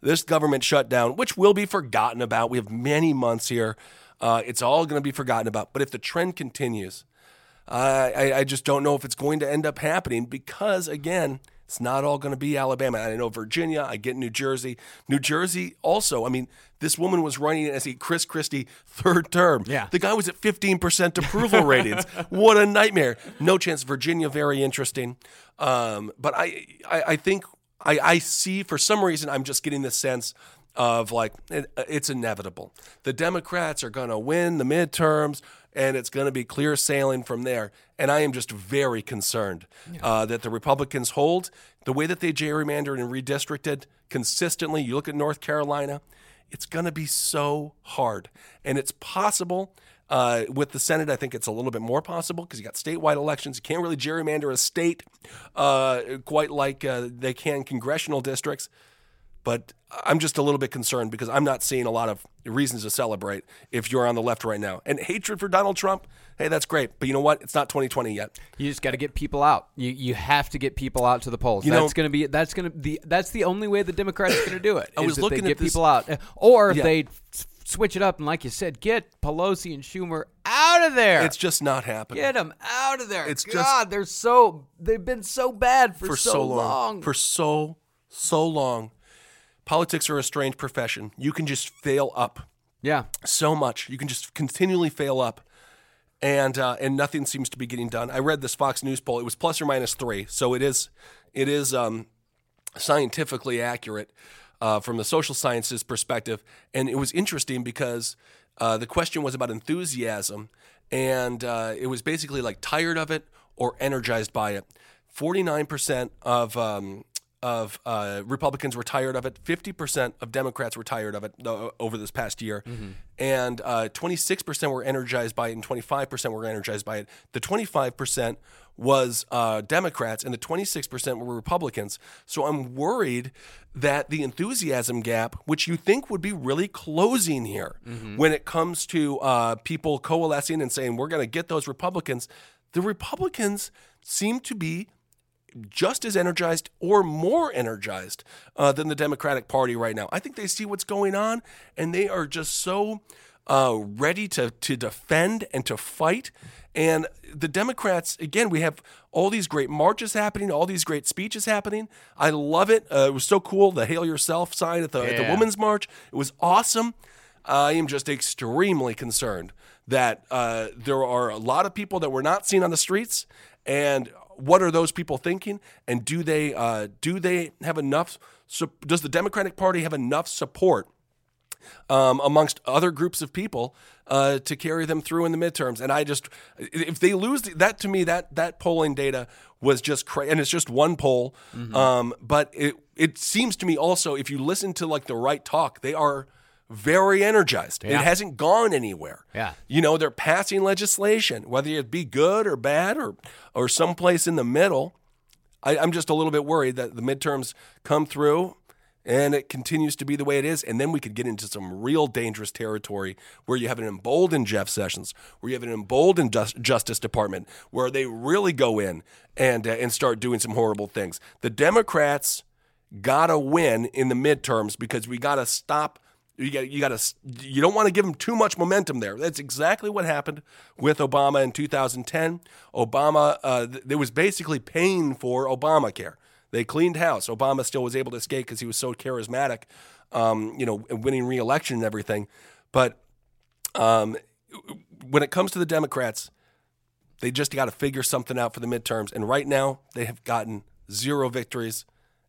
this government shutdown, which will be forgotten about, we have many months here. Uh, it's all going to be forgotten about. But if the trend continues, I, I, I just don't know if it's going to end up happening because, again, it's not all going to be Alabama. I know Virginia, I get New Jersey. New Jersey also, I mean, this woman was running as a Chris Christie third term. Yeah. The guy was at 15% approval ratings. What a nightmare. No chance. Virginia, very interesting. Um, but I, I, I think I, I see, for some reason, I'm just getting this sense of like it, it's inevitable. The Democrats are going to win the midterms, and it's going to be clear sailing from there. And I am just very concerned uh, that the Republicans hold the way that they gerrymandered and redistricted consistently. You look at North Carolina, it's going to be so hard, and it's possible. Uh, with the Senate, I think it's a little bit more possible because you got statewide elections. You can't really gerrymander a state uh, quite like uh, they can congressional districts. But I'm just a little bit concerned because I'm not seeing a lot of reasons to celebrate if you're on the left right now. And hatred for Donald Trump, hey, that's great. But you know what? It's not 2020 yet. You just got to get people out. You you have to get people out to the polls. You that's going to be that's going to the that's the only way the Democrats are going to do it. I is was looking at get this- people out, or if Yeah. they switch it up and, like you said, get Pelosi and Schumer out of there. It's just not happening. get them out of there. It's just- God, they're so they've been so bad for, for so, long. For so, so long. Politics are a strange profession. You can just fail up yeah. so much. You can just continually fail up, and uh, and nothing seems to be getting done. I read this Fox News poll. It was plus or minus three, so it is it is um, scientifically accurate uh, from the social sciences perspective. And it was interesting because uh, the question was about enthusiasm, and uh, it was basically like tired of it or energized by it. Forty nine percent of um, of uh, Republicans were tired of it. 50% of Democrats were tired of it over this past year. And uh, 26% were energized by it, and 25% were energized by it. The 25% was uh, Democrats, and the 26% were Republicans. So I'm worried that the enthusiasm gap, which you think would be really closing here when it comes to uh, people coalescing and saying, we're going to get those Republicans, the Republicans seem to be just as energized or more energized uh, than the Democratic Party right now. I think they see what's going on and they are just so uh, ready to, to defend and to fight. And the Democrats, again, we have all these great marches happening, all these great speeches happening. I love it. Uh, it was so cool. The Hail Yourself sign at the, at the Women's March. It was awesome. I am just extremely concerned that uh, there are a lot of people that we're not seeing on the streets, and what are those people thinking? And do they uh, do they have enough? Does the Democratic Party have enough support um, amongst other groups of people uh, to carry them through in the midterms. And I just, if they lose that, to me, that that polling data was just crazy, and it's just one poll. Um, but it it seems to me also, if you listen to like the right talk, they are very energized. Yeah. It hasn't gone anywhere. Yeah. You know, they're passing legislation, whether it be good or bad or or someplace in the middle. I, I'm just a little bit worried that the midterms come through and it continues to be the way it is. And then we could get into some real dangerous territory where you have an emboldened Jeff Sessions, where you have an emboldened Jus- Justice Department, where they really go in and, uh, and start doing some horrible things. The Democrats got to win in the midterms because we got to stop. You got, you got to, you don't want to give them too much momentum there. That's exactly what happened with Obama in 2010. Obama, uh, th- there was basically paying for Obamacare. They cleaned house. Obama still was able to escape because he was so charismatic, um, you know, winning re-election and everything. But um, when it comes to the Democrats, they just got to figure something out for the midterms. And right now, they have gotten zero victories,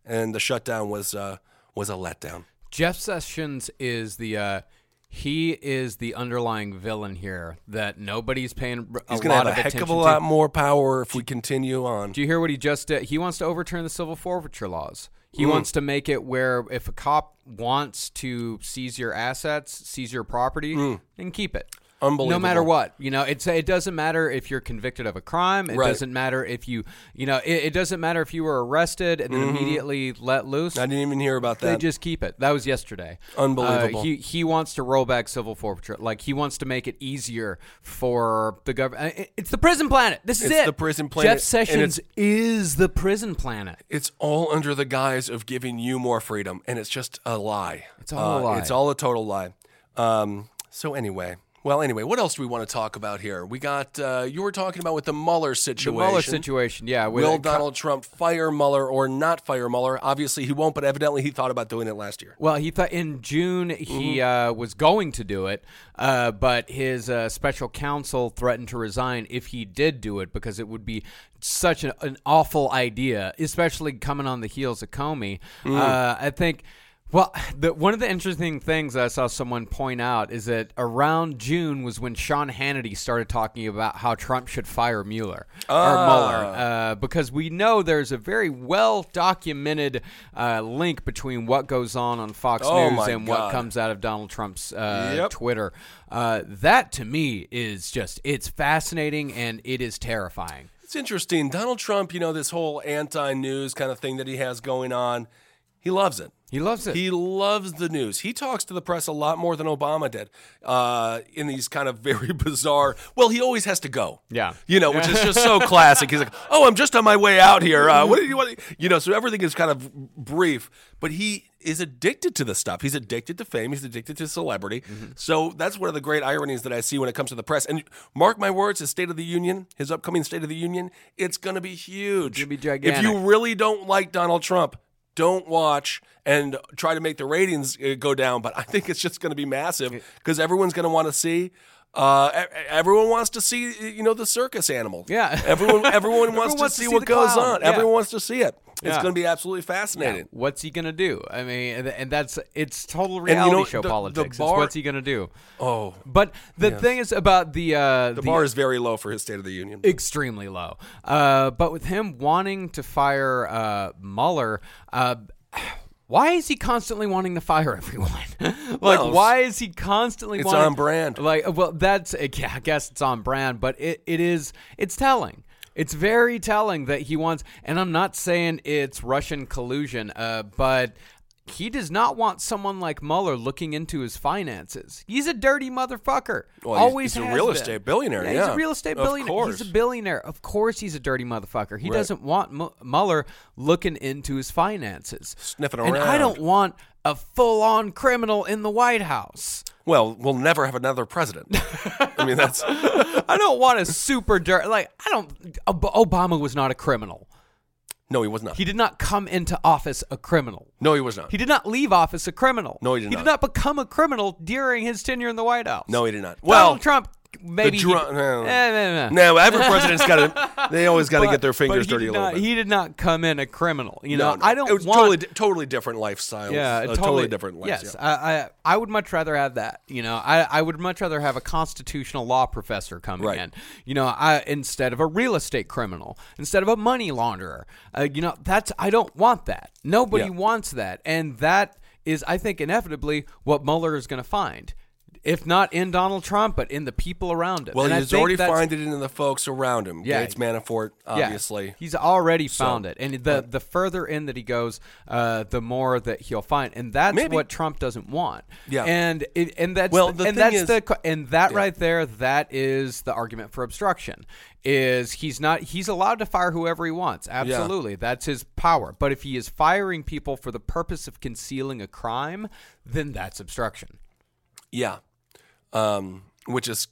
and the shutdown was uh, was a letdown. Jeff Sessions is the uh, he is the underlying villain here that nobody's paying a He's going to lot have a of heck attention of a to. lot more power if we continue on. Do you hear what he just did? He wants to overturn the civil forfeiture laws. Mm. He wants to make it where if a cop wants to seize your assets, seize your property, then keep it. Unbelievable. No matter what, you know, it's it doesn't matter if you're convicted of a crime. It Right. doesn't matter if you, you know, it, it doesn't matter if you were arrested and then immediately let loose. Mm-hmm. I didn't even hear about that. They just keep it. That was yesterday. Unbelievable. Uh, he he wants to roll back civil forfeiture. Like he wants to make it easier for the government. It's the prison planet. This is It's it. the prison planet, Jeff Sessions is the prison planet. it's all under the guise of giving you more freedom, and it's just a lie. It's all a lie. It's all a total lie. Um, so anyway, well, anyway, what else do we want to talk about here? We got uh, you were talking about with the Mueller situation. The. Mueller situation, yeah. Will Donald Trump fire Mueller or not fire Mueller? Obviously, he won't, but evidently he thought about doing it last year. Well, he thought in June he Mm-hmm. uh, was going to do it, uh, but his uh, special counsel threatened to resign if he did do it because it would be such an, an awful idea, especially coming on the heels of Comey. Mm. Uh, I think. Well, the, one of the interesting things I saw someone point out is that around June was when Sean Hannity started talking about how Trump should fire Mueller or Mueller, uh, because we know there's a very well documented uh, link between what goes on on Fox Oh, News and what comes out of Donald Trump's uh, Yep. Twitter. Uh, that to me is just it's fascinating and it is terrifying. It's interesting. Donald Trump, you know, this whole anti-news kind of thing that he has going on, he loves it. He loves it. He loves the news. He talks to the press a lot more than Obama did uh, in these kind of very bizarre. Well, he always has to go. Yeah. you know, which is just so classic. He's like, "Oh, I'm just on my way out here. Uh, what do you want?" You know, so everything is kind of brief. But he is addicted to the stuff. He's addicted to fame. He's addicted to celebrity. Mm-hmm. So that's one of the great ironies that I see when it comes to the press. And mark my words, his State of the Union, his upcoming State of the Union, it's going to be huge. gonna be gigantic. If you really don't like Donald Trump, don't watch and try to make the ratings uh, go down. But I think it's just going to be massive because everyone's going to want to see. Uh, everyone wants to see, you know, the circus animals. Yeah. everyone, everyone Everyone wants to wants to see see what the goes clown. on. Yeah. Everyone wants to see it. It's Yeah. going to be absolutely fascinating. What's he gonna do? I mean, and- that's it's total you reality know, show the- the politics. bar- it's what's he gonna do? Oh, But the thing is about the uh, the bar is very low for his State of the Union. extremely low. Uh, but with him wanting to fire uh, Mueller, uh, why is he constantly wanting to fire everyone? like, Well, why is he constantly? it's wanting, on brand. Like, well, that's yeah, I guess it's on brand, but it, it is it's telling. It's very telling that he wants, and I'm not saying it's Russian collusion, uh, but he does not want someone like Mueller looking into his finances. He's a dirty motherfucker. Well, Always he's a has real been. estate billionaire, he's yeah. a real estate Of billionaire. course. He's a billionaire. Of course, he's a dirty motherfucker. He Right. doesn't want Mu- Mueller looking into his finances. Sniffing And I don't want a full-on criminal in the White House. Well, we'll never have another president. I mean, that's I don't want a super dirt. Like I don't. Ob- Obama was not a criminal. No, he was not. He did not come into office a criminal. no, he was not. He did not leave office a criminal. No, he did not. He did not become a criminal during his tenure in the White House. no, he did not. Donald Well, Trump maybe he- drum- no. Eh, no, no. No, every president's got to. They always got to get their fingers dirty a little not- bit. He did not come in a criminal. You No, know, no. I don't It was want totally, totally different lifestyles. yeah, a totally, totally different lives. Yes, yeah. I, I I would much rather have that. You know, I, I would much rather have a constitutional law professor coming Right. in. You know, I instead of a real estate criminal, instead of a money launderer. Uh, you know, that's I don't want that. Nobody Yeah. wants that, and that is, I think, inevitably what Mueller is going to find. If not in Donald Trump, but in the people around him. Well, And he's already found it in the folks around him. Yeah. Gates, Manafort, Yeah, obviously. he's already found it, and the the further in that he goes, uh, the more that he'll find, and that's Maybe. what Trump doesn't want. Yeah. and it, and that's Well, the, and thing that's is- the and that Yeah. right there, that is the argument for obstruction. Is he's not he's allowed to fire whoever he wants? Absolutely, that's his power. But if he is firing people for the purpose of concealing a crime, then that's obstruction. Yeah, um, which is,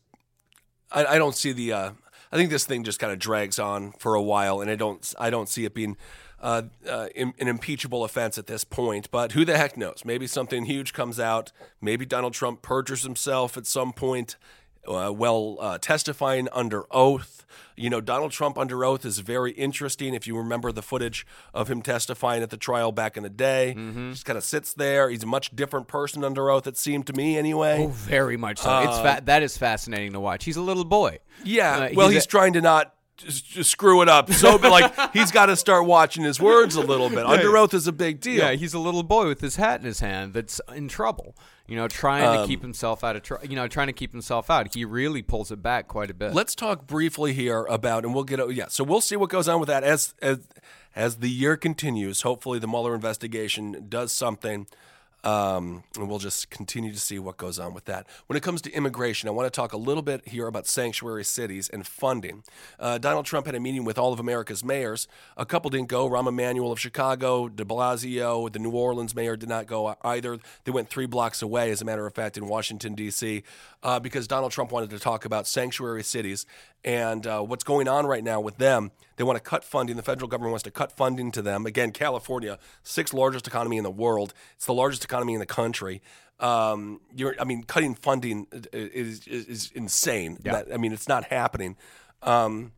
I, I don't see the. Uh, I think this thing just kind of drags on for a while, and I don't. I don't see it being uh, uh, im- an impeachable offense at this point. But who the heck knows? Maybe something huge comes out. Maybe Donald Trump perjures himself at some point. Uh, well, uh, testifying under oath. You know, Donald Trump under oath is very interesting. If you remember the footage of him testifying at the trial back in the day, just kind of sits there. He's a much different person under oath. It seemed to me, anyway. Oh, very much so. it's fa- that is fascinating to watch. He's a little boy. Yeah. Uh, well, he's he's, a- trying to not just, just screw it up. So, but like, he's got to start watching his words a little bit. Under oath is a big deal. Yeah, he's a little boy with his hat in his hand that's in trouble. You know, trying Um, to keep himself out of trouble. You know, trying to keep himself out. He really pulls it back quite a bit. Let's talk briefly here about, and we'll get. Yeah. So we'll see what goes on with that as as as the year continues. Hopefully, the Mueller investigation does something. Um, and we'll just continue to see what goes on with that. When it comes to immigration, I want to talk a little bit here about sanctuary cities and funding. Uh, Donald Trump had a meeting with all of America's mayors. A couple didn't go. Rahm Emanuel of Chicago, de Blasio, the New Orleans mayor did not go either. They went three blocks away, as a matter of fact, in Washington, D.C., uh, because Donald Trump wanted to talk about sanctuary cities and uh, what's going on right now with them. They want to cut funding. The federal government wants to cut funding to them. Again, California, sixth largest economy in the world. It's the largest economy in the country. Um, you're, I mean, cutting funding is, is, is insane. That, I mean, it's not happening. Um,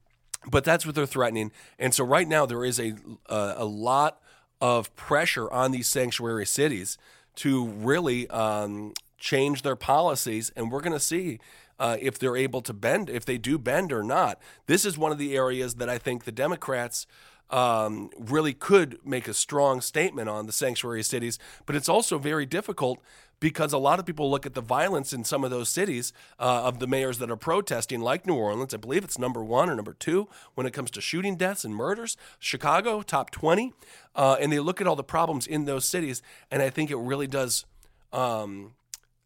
but that's what they're threatening. And so right now there is a a, a lot of pressure on these sanctuary cities to really um, change their policies, and we're going to see. Uh, if they're able to bend, if they do bend or not, this is one of the areas that I think the Democrats um, really could make a strong statement on the sanctuary cities. But it's also very difficult because a lot of people look at the violence in some of those cities uh, of the mayors that are protesting, like New Orleans. I believe it's number one or number two when it comes to shooting deaths and murders. Chicago, top 20. Uh, and they look at all the problems in those cities, and I think it really does um,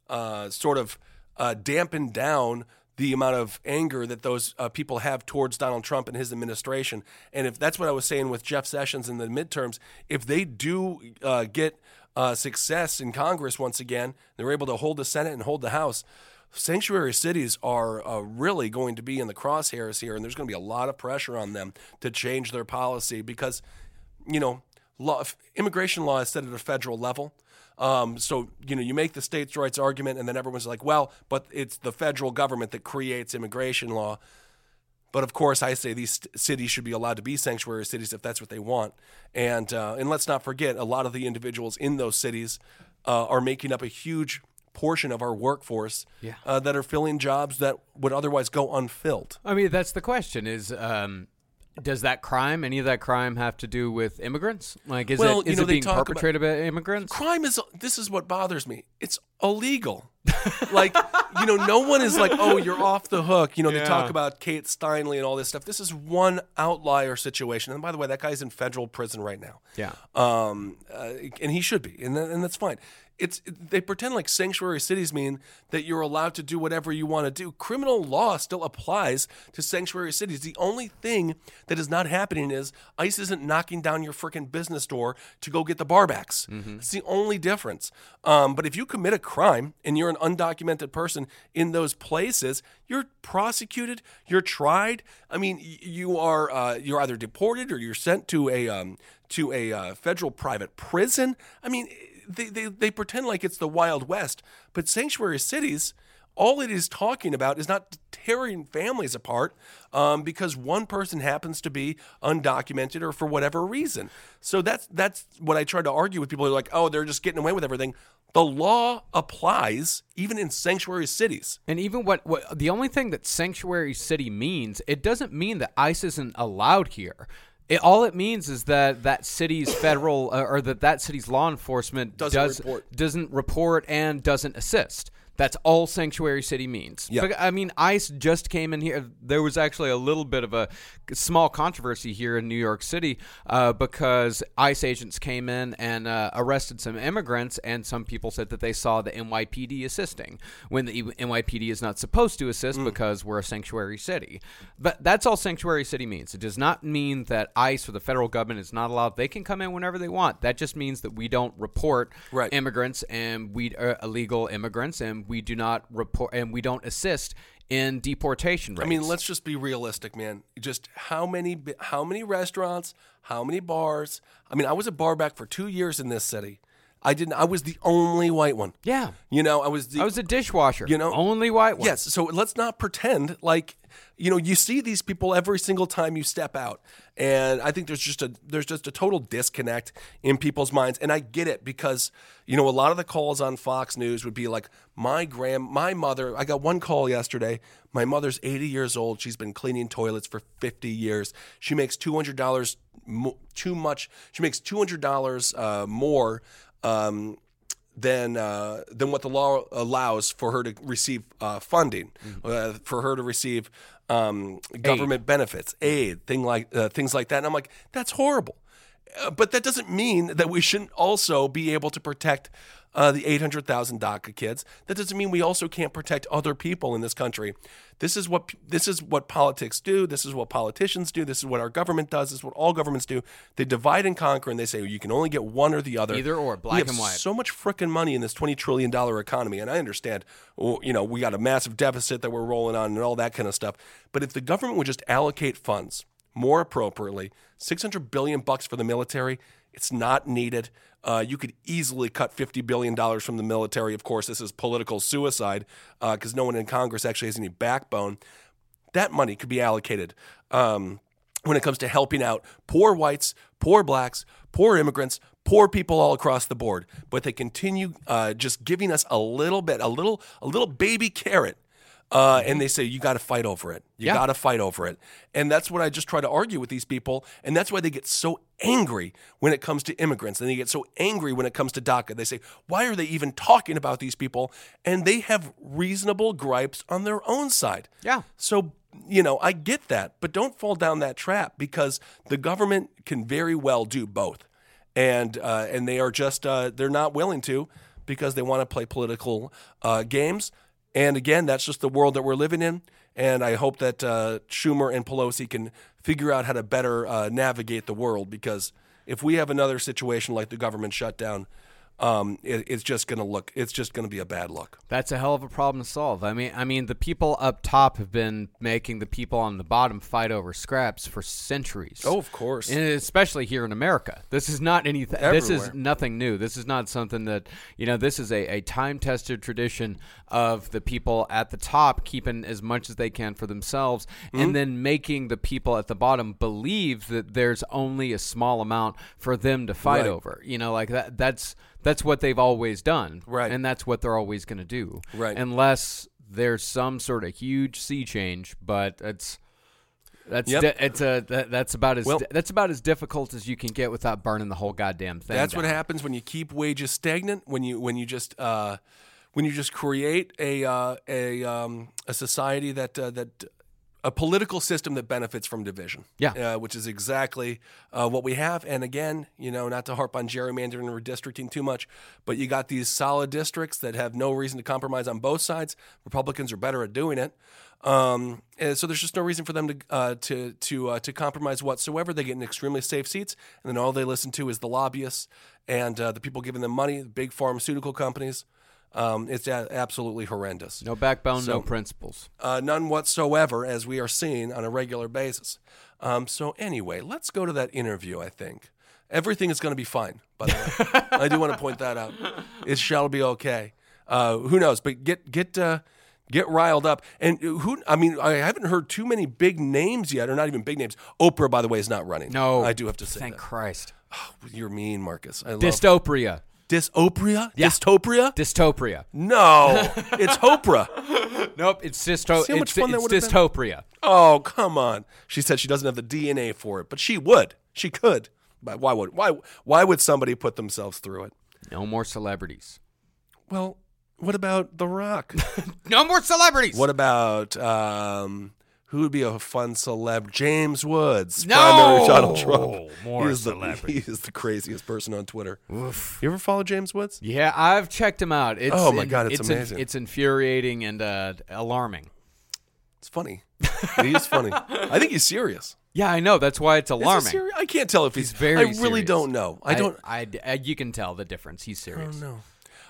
uh, sort of uh, dampen down the amount of anger that those uh, people have towards Donald Trump and his administration. And if that's what I was saying with Jeff Sessions in the midterms, if they do uh, get uh, success in Congress once again, they're able to hold the Senate and hold the House. Sanctuary cities are uh, really going to be in the crosshairs here, and there's going to be a lot of pressure on them to change their policy because, you know, law, immigration law is set at a federal level. Um, so you know, you make the states' rights argument, and then everyone's like, "Well, but it's the federal government that creates immigration law." But of course, I say these st- cities should be allowed to be sanctuary cities if that's what they want. And uh, and let's not forget, a lot of the individuals in those cities uh, are making up a huge portion of our workforce uh, that are filling jobs that would otherwise go unfilled. I mean, that's the question: is um, does that crime, any of that crime, have to do with immigrants? Like, is Well, it you know, it being perpetrated by immigrants? crime is this is what bothers me it's illegal like you know no one is like oh you're off the hook you know they talk about kate steinle and all this stuff this is one outlier situation and by the way that guy's in federal prison right now Yeah. um, uh, and he should be, and, that, and that's fine. It's they pretend like sanctuary cities mean that you're allowed to do whatever you want to do. Criminal law still applies to sanctuary cities. The only thing that is not happening is ICE isn't knocking down your freaking business door to go get the barbacks. It's the only difference. Um, but if you commit a crime and you're an undocumented person in those places, you're prosecuted, you're tried. I mean, you are uh, you're either deported or you're sent to a um, to a uh, federal private prison. I mean, they, they they pretend like it's the Wild West, but sanctuary cities all it is talking about is not tearing families apart um, because one person happens to be undocumented or for whatever reason. So that's that's what I try to argue with people who are like, oh, they're just getting away with everything. The law applies even in sanctuary cities. And even what, what the only thing that sanctuary city means, it doesn't mean that ICE isn't allowed here. It, all it means is that that city's federal uh, or that that city's law enforcement Doesn't does, report. doesn't report and doesn't assist. That's all sanctuary city means. Yeah. I mean, ICE just came in here. There was actually a little bit of a small controversy here in New York City uh, because ICE agents came in and uh, arrested some immigrants, and some people said that they saw the NYPD assisting when the NYPD is not supposed to Mm. assist because we're a sanctuary city. But that's all sanctuary city means. It does not mean that ICE or the federal government is not allowed. They can come in whenever they want. That just means that we don't report Right. immigrants and we uh, illegal immigrants and we do not report and we don't assist in deportation rates. I mean, let's just be realistic, man. Just how many how many restaurants, how many bars? I mean, I was a bar back for 2 years in this city. I didn't I was the only white one. yeah. You know, I was the I was a dishwasher. You know- only white one. Yes, so let's not pretend like you know you see these people every single time you step out, and I think there's just a there's just a total disconnect in people's minds, and I get it because you know a lot of the calls on Fox News would be like my grand my mother. I got one call yesterday. My mother's 80 years old. She's been cleaning toilets for 50 years. She makes 200 dollars mo- too much. She makes 200 dollars uh, more. Um, than uh, than what the law allows for her to receive uh, funding, uh, for her to receive um, government benefits, aid, thing like uh, things like that. And I'm like, that's horrible. Uh, but that doesn't mean that we shouldn't also be able to protect uh, the 800,000 DACA kids. That doesn't mean we also can't protect other people in this country. This is what this is what politics do. This is what politicians do. This is what our government does. This is what all governments do. They divide and conquer, and they say you can only get one or the other. Either or, black and white. So much frickin' money in this twenty trillion dollar economy, and I understand. You know, we got a massive deficit that we're rolling on, and all that kind of stuff. But if the government would just allocate funds more appropriately, six hundred billion bucks for the military, it's not needed. Uh, you could easily cut $50 billion from the military. Of course, this is political suicide because no one in Congress actually has any backbone. That money could be allocated um, when it comes to helping out poor whites, poor blacks, poor immigrants, poor people all across the board. But they continue uh, just giving us a little bit, a little, a little baby carrot. Uh, and they say you got to fight over it. You Yeah. got to fight over it, and that's what I just try to argue with these people, and that's why they get so angry when it comes to immigrants, and they get so angry when it comes to DACA. They say, "Why are they even talking about these people?" And they have reasonable gripes on their own side. Yeah. So, you know, I get that, but don't fall down that trap because the government can very well do both. And uh, and they are just uh, they're not willing to because they want to play political uh, games. And again, that's just the world that we're living in. And I hope that uh, Schumer and Pelosi can figure out how to better uh, navigate the world because if we have another situation like the government shutdown, um, it, it's just going to look it's just going to be a bad look. That's a hell of a problem to solve. I mean, I mean, the people up top have been making the people on the bottom fight over scraps for centuries. Oh, of course. and especially here in America. This is not anything. This is nothing new. This is not something that you know. This is a, a time tested tradition of the people at the top keeping as much as they can for themselves, Mm-hmm. and then making the people at the bottom believe that there's only a small amount for them to fight Right. over. You know, like that. That's that's what they've always done, Right. And that's what they're always going to do, Right. Unless there's some sort of huge sea change, but it's. That's Yep. di- it's a that, that's about as Well- that's about as difficult as you can get without burning the whole goddamn thing. That's what happens when you keep wages stagnant. When you when you just uh, when you just create a uh, a um, a society that uh, that a political system that benefits from division. Yeah. uh, which is exactly uh, what we have. And again, you know, not to harp on gerrymandering or redistricting too much, but you got these solid districts that have no reason to compromise on both sides. Republicans are better at doing it. Um, and so there's just no reason for them to uh, to to uh, to compromise whatsoever. They get in extremely safe seats, and then all they listen to is the lobbyists and uh, the people giving them money, the big pharmaceutical companies. Um, it's a- absolutely horrendous. No backbone, So- no principles. Uh, none whatsoever, as we are seeing on a regular basis. Um, so anyway, let's go to that interview. I think everything is going to be fine. By the way, I do want to point that out. It shall be okay. Uh, who knows? But get get uh, Get riled up. And who, I mean, I haven't heard too many big names yet, or not even big names. Oprah, by the way, is not running. No, I do have to say Thank that. Christ. You're mean, Marcus. I love Dystopria. Dysopria? Yeah. Dystopria? Dystopria. No, it's Hopra. Nope, it's dysto- See how much it's, fun that it's been? dystopria. Oh, come on. She said she doesn't have the DNA for it, but she would. She could. But why would why why would somebody put themselves through it? No more celebrities. Well, what about The Rock? No more celebrities. what about um who would be a fun celeb? James Woods. No! Primary Donald Trump. More he is the. He is the craziest person on Twitter. You ever follow James Woods? Yeah, I've checked him out. It's, Oh my God, it's it's in- amazing. it's infuriating and uh, alarming. It's funny. he is funny. I think he's serious. Yeah, I know. That's why it's Is he alarming. seri- I can't tell if he's, He's very I really serious. don't know. I don't. I, I- you can tell the difference. He's serious. know.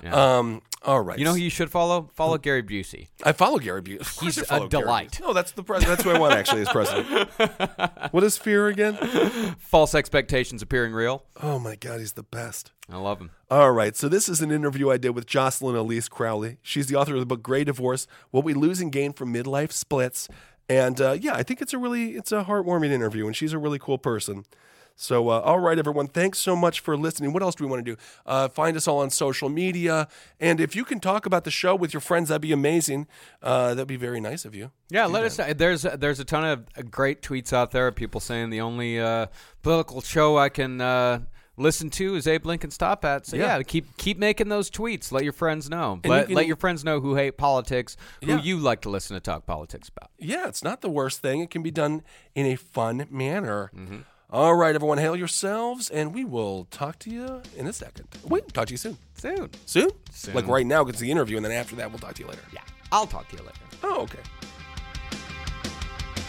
Yeah. Um. All right. you know who you should follow? Follow Gary Busey. I follow Gary Busey. Of course He's I a Gary delight. Busey. No, that's the president. That's who I want actually as president. what is fear again? False expectations appearing real. Oh my God, he's the best. I love him. All right, so this is an interview I did with Jocelyn Elise Crowley. She's the author of the book "Gray Divorce: What We Lose and Gain from Midlife Splits." And uh, yeah, I think it's a really it's a heartwarming interview, and she's a really cool person. So, uh, all right, everyone, thanks so much for listening. What else do we want to do? Uh, find us all on social media, and if you can talk about the show with your friends, that'd be amazing. Uh, that'd be very nice of you. Yeah, let us. know. There's there's a ton of uh, great tweets out there. of People saying the only uh, political show I can uh, listen to is Abe Lincoln's Top Hat. So Yeah. yeah, keep keep making those tweets. Let your friends know. you Let, can- let your friends know who hate politics, who Yeah. you like to listen to talk politics about. Yeah, it's not the worst thing. It can be done in a fun manner. All right, everyone, hail yourselves, and we will talk to you in a second. Wait, talk to you soon. Soon. Soon? Soon. Like right now, because the interview, and then after that, we'll talk to you later. Yeah, I'll talk to you later. Oh, okay.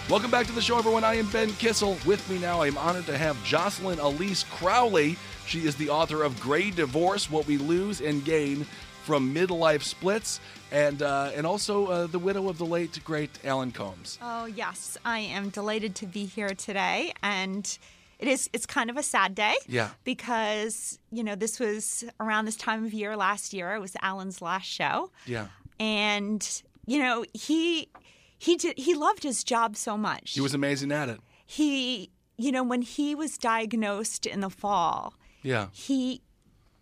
Welcome back to the show, everyone. I am Ben Kissel. With me now, I am honored to have Jocelyn Elise Crowley. She is the author of Gray Divorce What We Lose and Gain from Midlife Splits, and, uh, and also uh, the widow of the late, great Alan Colmes. Oh yes, I am delighted to be here today, and it is it's kind of a sad day. Yeah. Because you know this was around this time of year last year. It was Alan's last show, Yeah. and you know he he did he loved his job so much. He was amazing at it. he you know when he was diagnosed in the fall, Yeah. he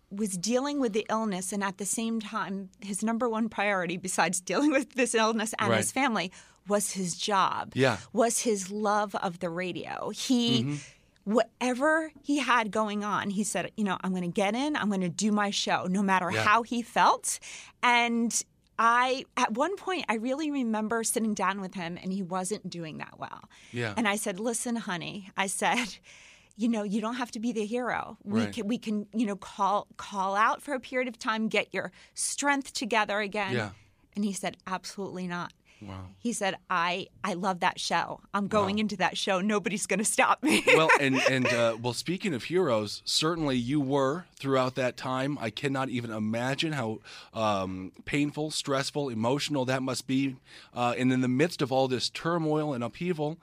was dealing with the illness and at the same time his number one priority besides dealing with this illness and Right. his family was his job Yeah. was his love of the radio he mm-hmm. whatever he had going on he said you know i'm going to get in i'm going to do my show no matter Yeah. how he felt and I at one point I really remember sitting down with him and he wasn't doing that well. Yeah. And I said, "Listen, honey," I said, "You know, you don't have to be the hero. We Right. can we can, you know, call call out for a period of time, get your strength together again." Yeah. And he said, "Absolutely not." Wow. He said, "I I love that show. I'm going into that show. Nobody's going to stop me." well, and and uh, well, speaking of heroes, certainly you were throughout that time. I cannot even imagine how um, painful, stressful, emotional that must be. Uh, and in the midst of all this turmoil and upheaval,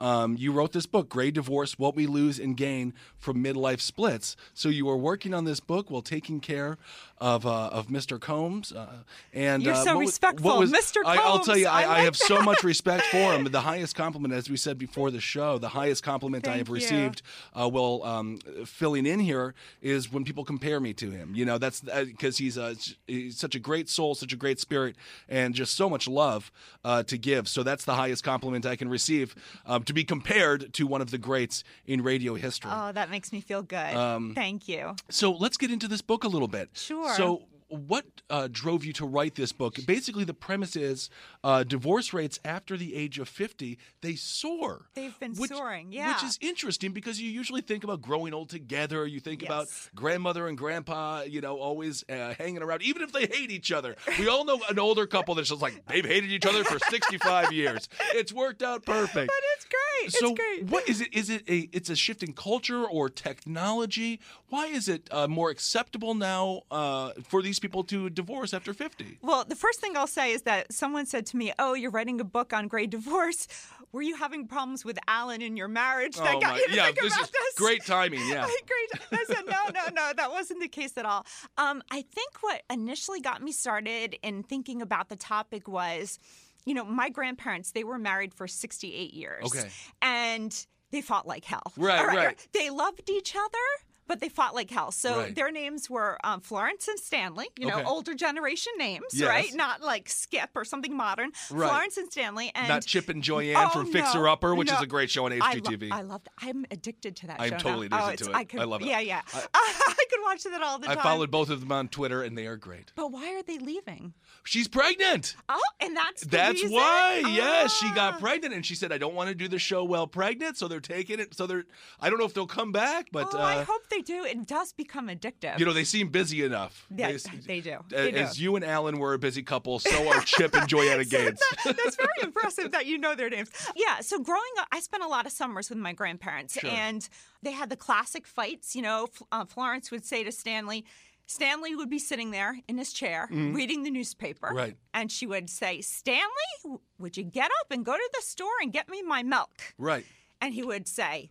um, you wrote this book, "Gray Divorce: What We Lose and Gain from Midlife Splits." So you were working on this book while taking care of uh, of Mr. Colmes. Uh, and You're uh, so what was- respectful, what was- Mr. I, I'll tell you, Colmes. I I, I like have so much respect for him. The highest compliment, as we said before the show, the highest compliment I have you. received uh, while um, filling in here is when people compare me to him. You know, that's because he's, he's such a great soul, such a great spirit, and just so much love uh, to give. So that's the highest compliment I can receive um, to be compared to one of the greats in radio history. oh, that makes me feel good. Um, Thank you. So let's get into this book a little bit. Sure. So, what uh, drove you to write this book? Basically, the premise is uh, divorce rates after the age of 50, they soar. They've been which, soaring, yeah. Which is interesting because you usually think about growing old together. You think about grandmother and grandpa, you know, always uh, hanging around, even if they hate each other. We all know an older couple that's just like, they've hated each other for 65 years. It's worked out perfect. But it's great. So it's great. what is it? Is it a? It's a shift in culture or technology? Why is it uh, more acceptable now uh, for these people to divorce after fifty? Well, the first thing I'll say is that someone said to me, "Oh, you're writing a book on gray divorce." were you having problems with Alan in your marriage that Oh got my- you to yeah, think this about is this? great timing, yeah. great. I said, no, no, no, that wasn't the case at all. Um, I think what initially got me started in thinking about the topic was, you know, my grandparents, they were married for 68 years. Okay. And they fought like hell. Right, All right. They loved each other. But they fought like hell. So Right. their names were um, Florence and Stanley, you know, Okay. older generation names, Yes. right? Not like Skip or something modern. Right. Florence and Stanley. And Not Chip and Joanna Oh, from no, Fixer Upper, which is a great show on I lo- HGTV. I love. I'm addicted to that I'm show. now. totally oh, addicted it's- to it. I, could, I love it. Yeah, yeah. I, could watch that all the time. I followed both of them on Twitter, and they are great. But why are they leaving? She's pregnant. Oh, and that's the That's reason? why. Yes, she Ah. got pregnant, and she said, "I don't want to do the show while pregnant." So they're taking it. So they're. I don't know if they'll come back, but oh, uh, I hope they do. It does become addictive. you know they seem busy enough. Yeah, s- they do. They do. As you and Alan were a busy couple, so are Chip and Joanna Gaines. That's very impressive that you know their names. Yeah, so growing up, I spent a lot of summers with my grandparents, Sure. and they had the classic fights. You know, uh, Florence would say to Stanley, Stanley would be sitting there in his chair reading the newspaper. Right. And she would say, Stanley, would you get up and go to the store and get me my milk? right. And he would say,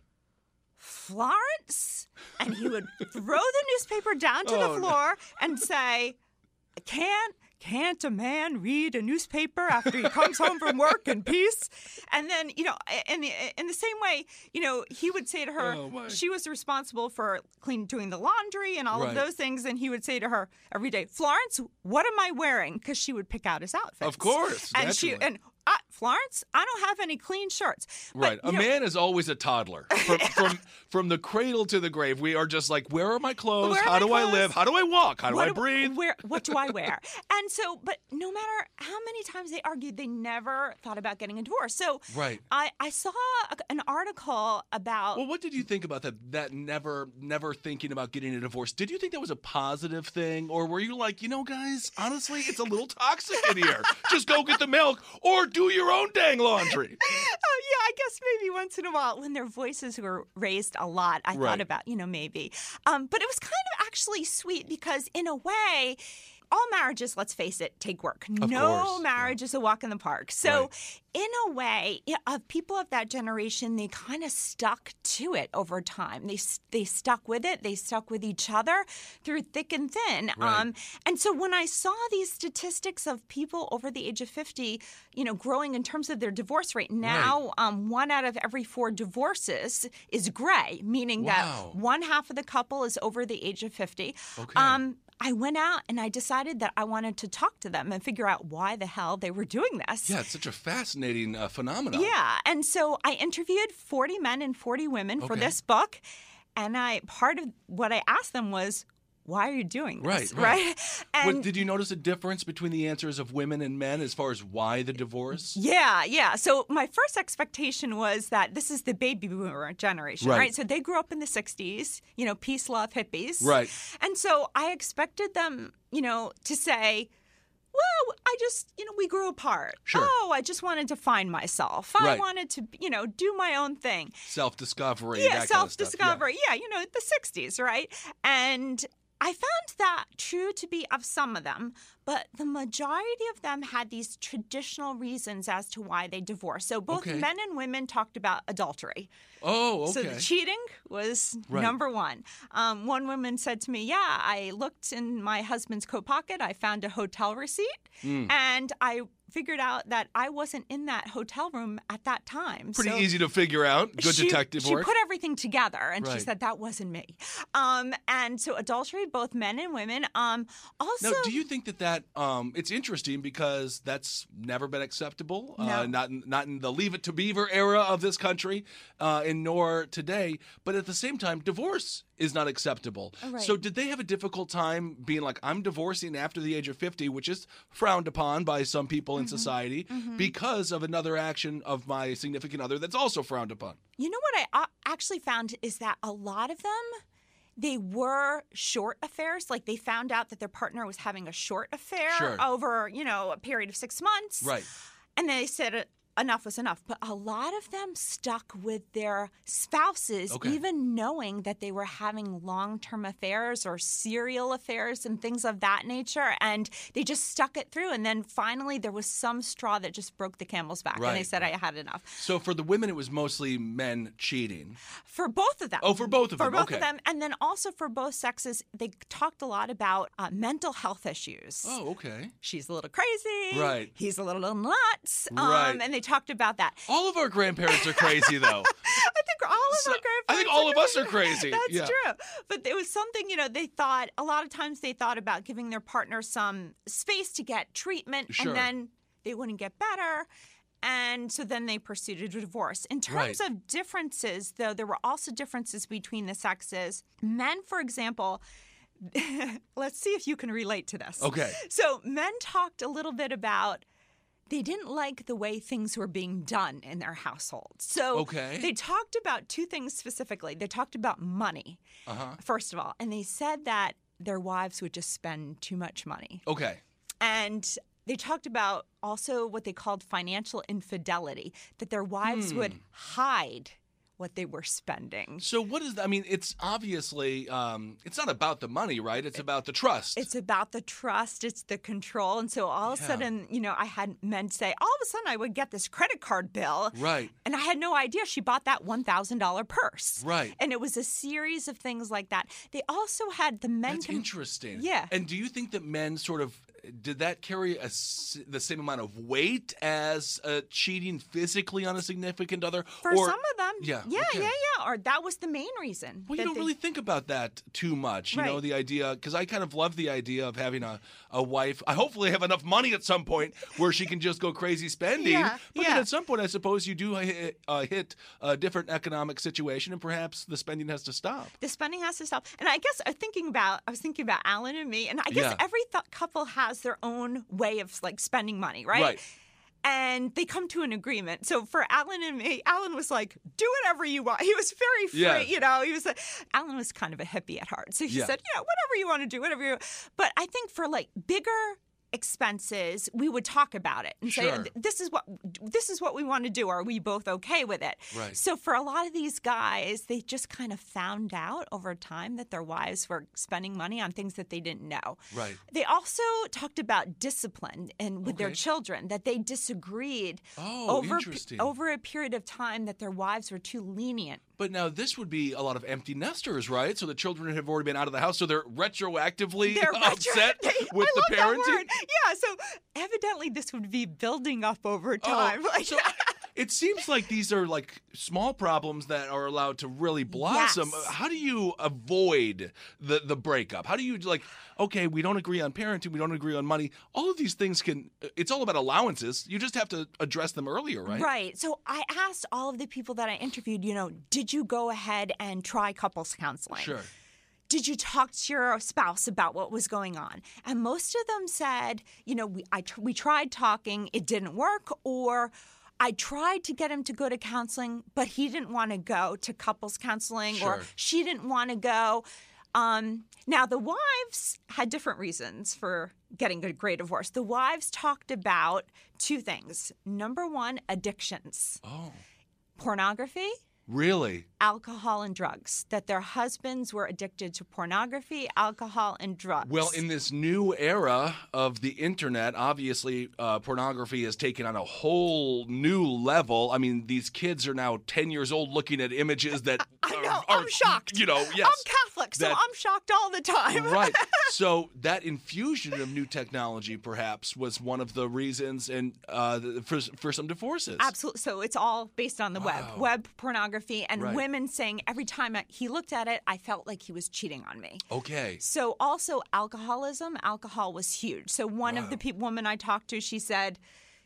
Florence? And he would throw the newspaper down to Oh, the no. floor and say, Can't can't a man read a newspaper after he comes home from work in peace? And then, you know, in the, in the same way, you know, he would say to her, Oh, she was responsible for clean doing the laundry and all Right. of those things. And he would say to her every day, Florence, what am I wearing? Because she would pick out his outfits. Of course, And she, and uh, Florence, I don't have any clean shirts. Right. you A know, man is always a toddler. From, from from the cradle to the grave, we are just like, where are my clothes? Are How my do I live? How do I walk? How do what I breathe? Where, what do I wear? and so, but no matter how many times they argued, they never thought about getting a divorce. So, Right. I, I saw a, an article about. Well, what did you think about that? That never, never thinking about getting a divorce. Did you think that was a positive thing, or were you like, you know, guys, honestly, it's a little toxic in here. Just go get the milk, or do your own dang laundry. oh, yeah, I guess maybe once in a while when their voices were raised a lot, I Right. thought about, you know, maybe. Um, but it was kind of actually sweet because, in a way, all marriages, let's face it, take work. no course, marriage is a walk in the park. So, in a way, of people of that generation, they kind of stuck to it over time. They they stuck with it. They stuck with each other through thick and thin. Um, and so when I saw these statistics of people over the age of fifty, you know, growing in terms of their divorce rate, now um, one out of every four divorces is gray, meaning Wow. that one half of the couple is over the age of fifty. Okay. Um, I went out and I decided that I wanted to talk to them and figure out why the hell they were doing this. Yeah, it's such a fascinating uh, phenomenon. Yeah. And so I interviewed 40 men and 40 women for this book. And I part of what I asked them was, why are you doing this? Right, right. And What, did you notice a difference between the answers of women and men as far as why the divorce? yeah, yeah. So my first expectation was that this is the baby boomer generation, Right. right? So they grew up in the 60s, you know, peace, love, hippies. Right. And so I expected them, you know, to say, well, I just, you know, we grew apart. Sure. Oh, I just wanted to find myself. I Right. wanted to, you know, do my own thing. Self discovery. yeah, self kind of. Yeah. discovery. Yeah. you know, the 60s, right? And I found that true to be of some of them, but the majority of them had these traditional reasons as to why they divorced. So both Okay. men and women talked about adultery. Oh, okay. So the cheating was Right. number one. Um, one woman said to me, "Yeah, I looked in my husband's coat pocket. I found a hotel receipt, Hmm. and I figured out that I wasn't in that hotel room at that time." Pretty So- easy to figure out. Good she, detective she work. put everything together and Right. she said that wasn't me. Um, and so adultery, both men and women. Um, also, Now, do you think that that um, it's interesting because that's never been acceptable, uh, not in, not in the Leave It to Beaver era of this country, uh, and nor today. But at the same time, divorce is not acceptable. Oh, right. So, did they have a difficult time being like, "I'm divorcing after the age of 50," which is frowned upon by some people Mm-hmm. in society because of another action of my significant other that's also frowned upon? you know what I uh, actually found is that a lot of them. They were short affairs. Like they found out that their partner was having a short affair Sure. over, you know, a period of six months. Right. And they said, enough was enough. But a lot of them stuck with their spouses, Okay. even knowing that they were having long term affairs or serial affairs and things of that nature. And they just stuck it through. And then finally, there was some straw that just broke the camel's back. And they said, I had enough. So for the women, it was mostly men cheating. For both of them. Oh, for both of For them. For both Okay. of them. And then also for both sexes, they talked a lot about uh, mental health issues. Oh, okay. She's a little crazy. Right. He's a little nuts. Um, Right. And they talked about that. All of our grandparents are crazy, though. I think all of So- our I think grandparents all of us are crazy. That's Yeah. true. But it was something, you know, they thought, a lot of times they thought about giving their partner some space to get treatment Sure. and then they wouldn't get better. And so then they pursued a divorce. In terms Right. of differences, though, there were also differences between the sexes. Men, for example, let's see if you can relate to this. Okay. So men talked a little bit about they didn't like the way things were being done in their household. So Okay. they talked about two things specifically. They talked about money, Uh-huh. first of all, and they said that their wives would just spend too much money. Okay. And they talked about also what they called financial infidelity, that their wives would Hmm. hide what they were spending. So what is that? I mean, it's obviously um, it's not about the money, right? It's about the trust. It's about the trust, it's the control. And so all of a sudden, you know, I had men say, all of a sudden I would get this credit card bill. Right. And I had no idea she bought that $1,000 purse. Right. And it was a series of things like that. They also had the men. That's com- interesting. Yeah. And do you think that men sort of did that carry a the same amount of weight as uh, cheating physically on a significant other? For or, some of them. Yeah. Yeah, okay. yeah, yeah. Or that was the main reason. Well, you don't they- really think about that too much. You know, the idea, because I kind of love the idea of having a, a wife. I hopefully have enough money at some point where she can just go crazy spending. Yeah, but then at some point, I suppose you do hit, uh, hit a different economic situation and perhaps the spending has to stop. the spending has to stop. And I guess I'm thinking about I was thinking about Alan and me, and I guess Yeah. every th- couple has their own way of like spending money, right? Right. And they come to an agreement. So for Alan and me, Alan was like, "Do whatever you want." He was very free, Yes. you know. He was a, Alan was kind of a hippie at heart, so he Yeah. said, "Yeah, whatever you want to do, whatever you." But I think for like bigger expenses, we would talk about it and say, "This is what this is what we want to do. Are we both okay with it?" Right. So for a lot of these guys, they just kind of found out over time that their wives were spending money on things that they didn't know. Right. They also talked about discipline and with their children that they disagreed Oh, over interesting. over a period of time that their wives were too lenient. But now this would be a lot of empty nesters, right? So the children have already been out of the house, so they're retroactively They're upset retro- with I the parenting. Yeah, so evidently this would be building up over oh, time. Oh, Like- so it seems like these are like small problems that are allowed to really blossom. Yes. How do you avoid the the breakup? How do you like? Okay, we don't agree on parenting. We don't agree on money. All of these things can. It's all about allowances. You just have to address them earlier, right? Right. So I asked all of the people that I interviewed, you know, did you go ahead and try couples counseling? Sure. Did you talk to your spouse about what was going on? And most of them said, you know, we, I, tr- we tried talking, it didn't work, or I tried to get him to go to counseling, but he didn't want to go to couples counseling, or she didn't want to go. Um, now, the wives had different reasons for getting a gray divorce. The wives talked about two things. Number one, addictions, Oh, pornography, really? alcohol, and drugs. That their husbands were addicted to pornography, alcohol, and drugs. Well, in this new era of the internet, obviously uh, pornography has taken on a whole new level. I mean, these kids are now 10 years old looking at images that I are, know, are, I'm shocked. You know, yes. I'm Catholic, so that- I'm shocked all the time. right. So that infusion of new technology, perhaps, was one of the reasons, and uh, for for some divorces. Absolutely. So it's all based on the web, web pornography, and Right. women saying every time I- he looked at it, I felt like he was cheating on me. Okay. So also alcoholism, alcohol was huge. So one of the pe- women I talked to, she said,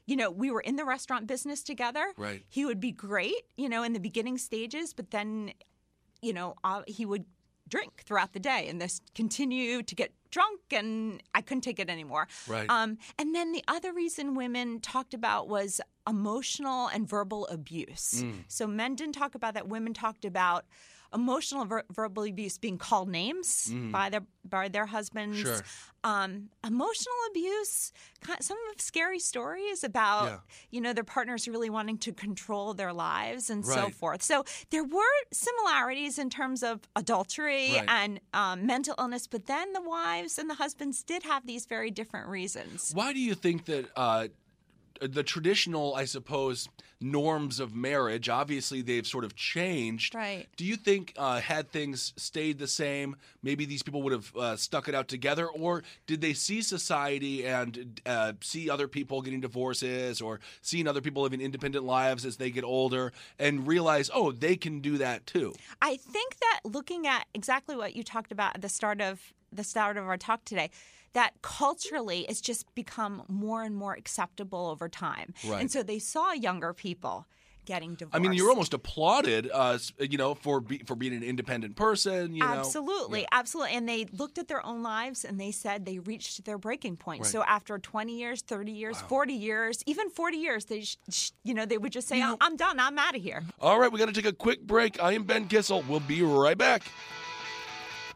you know, we were in the restaurant business together. Right. He would be great, you know, in the beginning stages, but then, you know, uh, he would drink throughout the day and this continue to get drunk and I couldn't take it anymore. Right. Um, and then the other reason women talked about was emotional and verbal abuse. Mm. So men didn't talk about that. Women talked about emotional ver- verbal abuse being called names by their by their husbands. Mm. Sure. Um, emotional abuse, some of scary stories about Yeah. you know their partners really wanting to control their lives and so forth. So there were similarities in terms of adultery Right. and um, mental illness, but then the wives and the husbands did have these very different reasons. Why do you think that uh, the traditional, I suppose, norms of marriage, obviously they've sort of changed. Right. Do you think, uh, had things stayed the same, maybe these people would have uh, stuck it out together? Or did they see society and uh, see other people getting divorces or seeing other people living independent lives as they get older and realize, oh, they can do that too? I think that looking at exactly what you talked about at the start of the start of our talk today, that culturally it's just become more and more acceptable over time. Right. And so they saw younger people getting divorced. I mean, you're almost applauded, uh, you know, for be, for being an independent person. You know, Absolutely, absolutely. And they looked at their own lives and they said they reached their breaking point. So after 20 years, 30 years, 40 years, even 40 years, they, sh- sh- you know, they would just say, "I'm- "I'm done. I'm out of here." All right, we got to take a quick break. I am Ben Kissel. We'll be right back.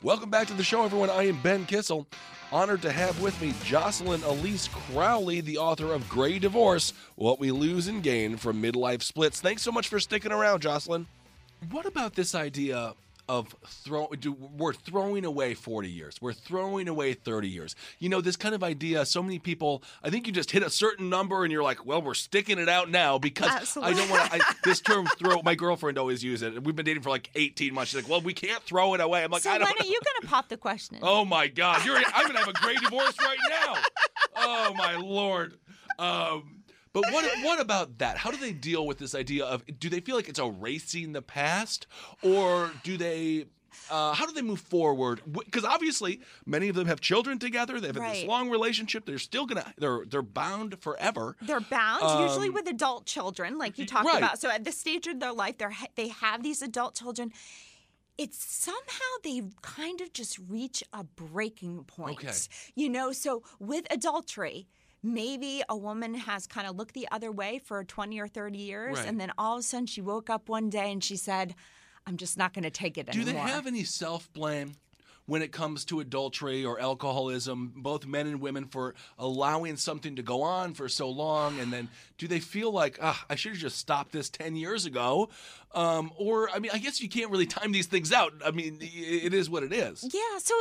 Welcome back to the show, everyone. I am Ben Kissel. Honored to have with me Jocelyn Elise Crowley, the author of Gray Divorce What We Lose and Gain from Midlife Splits. Thanks so much for sticking around, Jocelyn. What about this idea of throw do, we're throwing away 40 years. We're throwing away 30 years. You know this kind of idea so many people i think you just hit a certain number and you're like well we're sticking it out now because i don't want to this term throw my girlfriend always uses it. We've been dating for like 18 months. She's like well we can't throw it away. I'm like so i when don't are you going to pop the question? oh my god. You're i'm gonna have a great divorce right now. Oh my lord. Um but what what about that? How do they deal with this idea of do they feel like it's erasing the past, or do they? Uh, how do they move forward? Because obviously, many of them have children together. They've had this long relationship. They're still gonna they're they're bound forever. They're bound usually with adult children, like you talked Um, right. about. So at this stage of their life, they're they have these adult children. It's somehow they kind of just reach a breaking point. Okay. You know, so with adultery, maybe a woman has kind of looked the other way for 20 or 30 years, Right. and then all of a sudden she woke up one day and she said, I'm just not going to take it Do anymore. Do they have any self blame when it comes to adultery or alcoholism, both men and women, for allowing something to go on for so long? And then do they feel like, ah, I should have just stopped this 10 years ago? Um, or, I mean, I guess you can't really time these things out. I mean, it is what it is. Yeah, so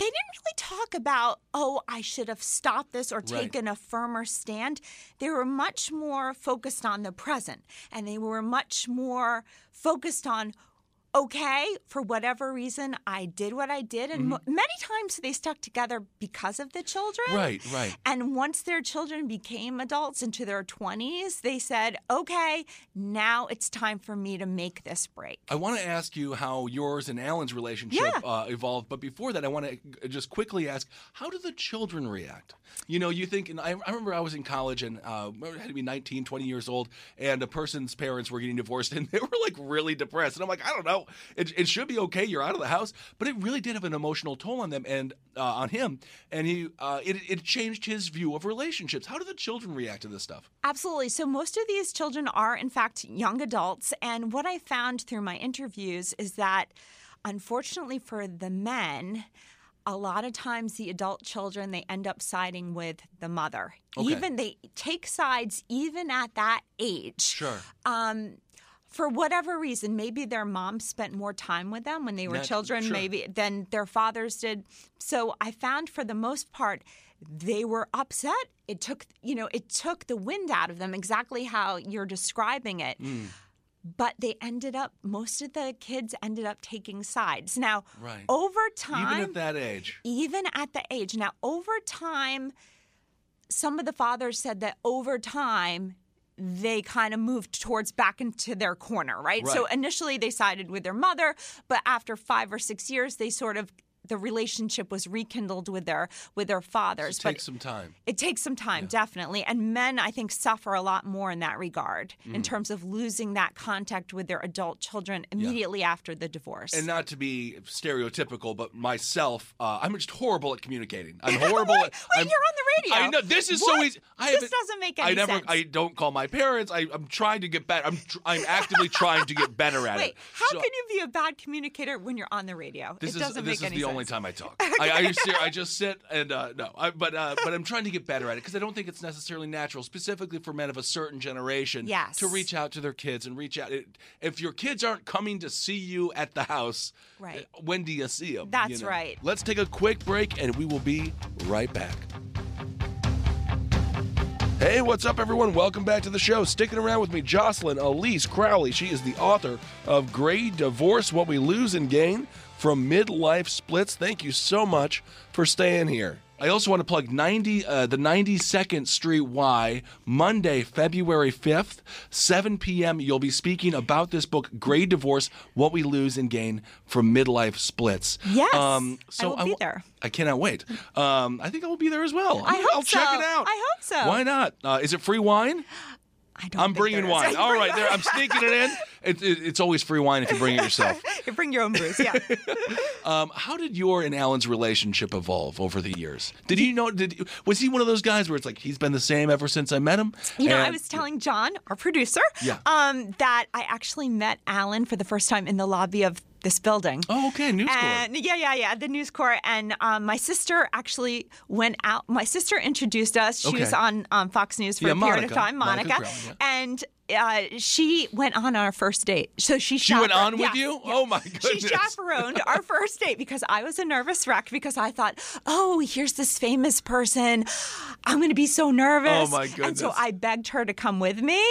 they didn't really talk about, oh, I should have stopped this or taken a firmer stand. They were much more focused on the present and they were much more focused on, okay, for whatever reason, I did what I did. And mo- many times they stuck together because of the children. Right, right. And once their children became adults into their 20s, they said, okay, now it's time for me to make this break. I want to ask you how yours and Alan's relationship Yeah. uh, evolved, but before that, I want to just quickly ask: How do the children react? You know, you think, and I, I remember I was in college and uh, I had to be 19, 20 years old, and a person's parents were getting divorced, and they were like really depressed, and I'm like, I don't know, it, it should be okay, you're out of the house, but it really did have an emotional toll on them and uh, on him, and he uh, it, it changed his view of relationships. How do the children react to this stuff? Absolutely. So, most of these children are, in fact, young adults. And what I found through my interviews is that, unfortunately for the men, a lot of times the adult children they end up siding with the mother Okay. even they take sides even at that age Sure. um, for whatever reason, maybe their mom spent more time with them when they were children, sure. maybe than their fathers did. So I found for the most part, they were upset. It took, you know, it took the wind out of them, exactly how you're describing it. Hmm. But they ended up, most of the kids ended up taking sides. Now, Right. over time, Even at that age. even at the age. Now, over time, some of the fathers said that over time, they kind of moved towards back into their corner, right? So initially they sided with their mother, but after five or six years, they sort of the relationship was rekindled with their with their fathers. It takes some time. it takes some time, definitely. And men, I think, suffer a lot more in that regard Mm. in terms of losing that contact with their adult children immediately after the divorce. And not to be stereotypical, but myself, uh, I'm just horrible at communicating. I'm horrible at. Wait, I'm, you're on the radio. I know this is so easy. I This doesn't make I never. sense. I don't call my parents. I, I'm trying to get better. I'm. Tr- I'm actively trying to get better at Wait, it. how So- can you be a bad communicator when you're on the radio? This it is doesn't make any the only time I talk. I, I, I just sit and uh, no, I, but uh, but I'm trying to get better at it because I don't think it's necessarily natural, specifically for men of a certain generation, Yes. to reach out to their kids and reach out. If your kids aren't coming to see you at the house, Right. uh, When do you see them? That's right. Let's take a quick break and we will be right back. Hey, what's up, everyone? Welcome back to the show. Sticking around with me, Jocelyn Elise Crowley. She is the author of Gray Divorce What We Lose and Gain from Midlife Splits. Thank you so much for staying here. I also want to plug 90, uh, the 92nd Street Y, Monday, February 5th, 7 p.m. You'll be speaking about this book, Gray Divorce What We Lose and Gain from Midlife Splits. Yes, Um, I so will be w- there. I cannot wait. Um, I think I will be there as well. I hope I'll check so. it out. I hope so. Why not? Uh, is it free wine? I don't I'm think bringing wine. All right, there. I'm sneaking it in. It, it, it's always free wine if you bring it yourself. You bring your own booze, yeah. Um, how did your and Alan's relationship evolve over the years? Did you know? Did was he one of those guys where it's like he's been the same ever since I met him? You know, I was telling John, our producer, Yeah. um, that I actually met Alan for the first time in the lobby of this building. Oh, okay, News. And yeah, yeah, yeah, the News Corp. And um, my sister actually went out. My sister introduced us. She Okay. was on um, Fox News for Yeah, a period Monica. of time, Monica Monica. Crowley, yeah. And uh, she went on our first date. So she She went on with yes, you? yeah. Oh, my goodness! She chaperoned our first date because I was a nervous wreck because I thought, oh, here's this famous person. I'm going to be so nervous. Oh, my goodness! And so. I begged her to come with me,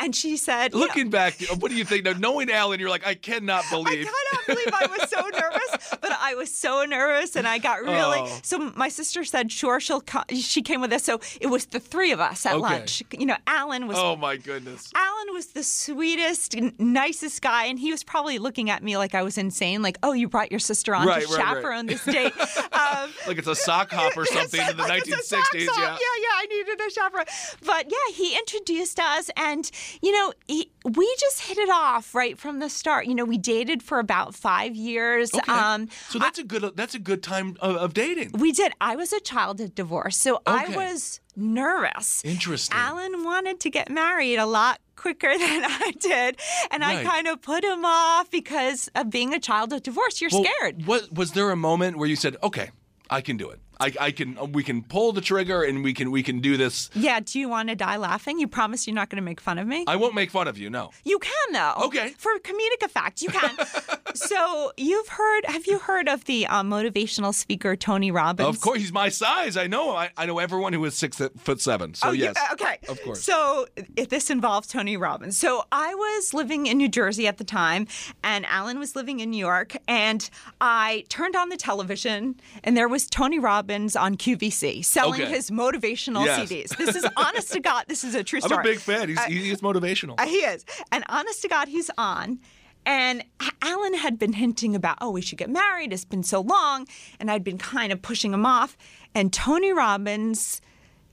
and she said, you know, Looking back, what do you think? Now, knowing Alan, you're like, I cannot believe. I cannot believe I was so nervous, but I was so nervous, and I got really. Oh. So my sister said, "Sure, she'll come." She came with us, so it was the three of us at Okay. lunch. You know, Alan was. oh my goodness. Alan was the sweetest, nicest guy, and he was probably looking at me like I was insane. Like, oh, you brought your sister on Right, to right, right. chaperone this date. Um, Like it's a sock hop or something in the like 1960s. Yeah. yeah, yeah. I needed a chaperone, but yeah, he introduced us, and you know, he, we just hit it off right from the start. You know, we dated for about five years. Okay. Um, so that's a good that's a good time of, of dating. we did. I was a child of divorce, so I was nervous. Interesting. Alan wanted to get married a lot quicker than I did, and Right. I kind of put him off because of being a child of divorce. You're Well, scared. What was there a moment where you said, "Okay, I can do it. I, I can. We can pull the trigger, and we can we can do this." Yeah. Do you want to die laughing? You promise you're not going to make fun of me? I won't make fun of you. No. You can though. Okay. For comedic effect, you can. so you've heard? Have you heard of the uh, motivational speaker Tony Robbins? Of course, he's my size. I know. I, I know everyone who is six foot seven. So Oh, you- yes. okay. Of course. So if this involves Tony Robbins. So I was living in New Jersey at the time, and Alan was living in New York, and I turned on the television, and there was Tony Robbins on QVC selling Okay. his motivational Yes. CDs. This is honest to God. This is a true story. I'm a big fan. He's, he's motivational. Uh, he is. And honest to God, he's on. And Alan had been hinting about, oh, we should get married. It's been so long. And I'd been kind of pushing him off. And Tony Robbins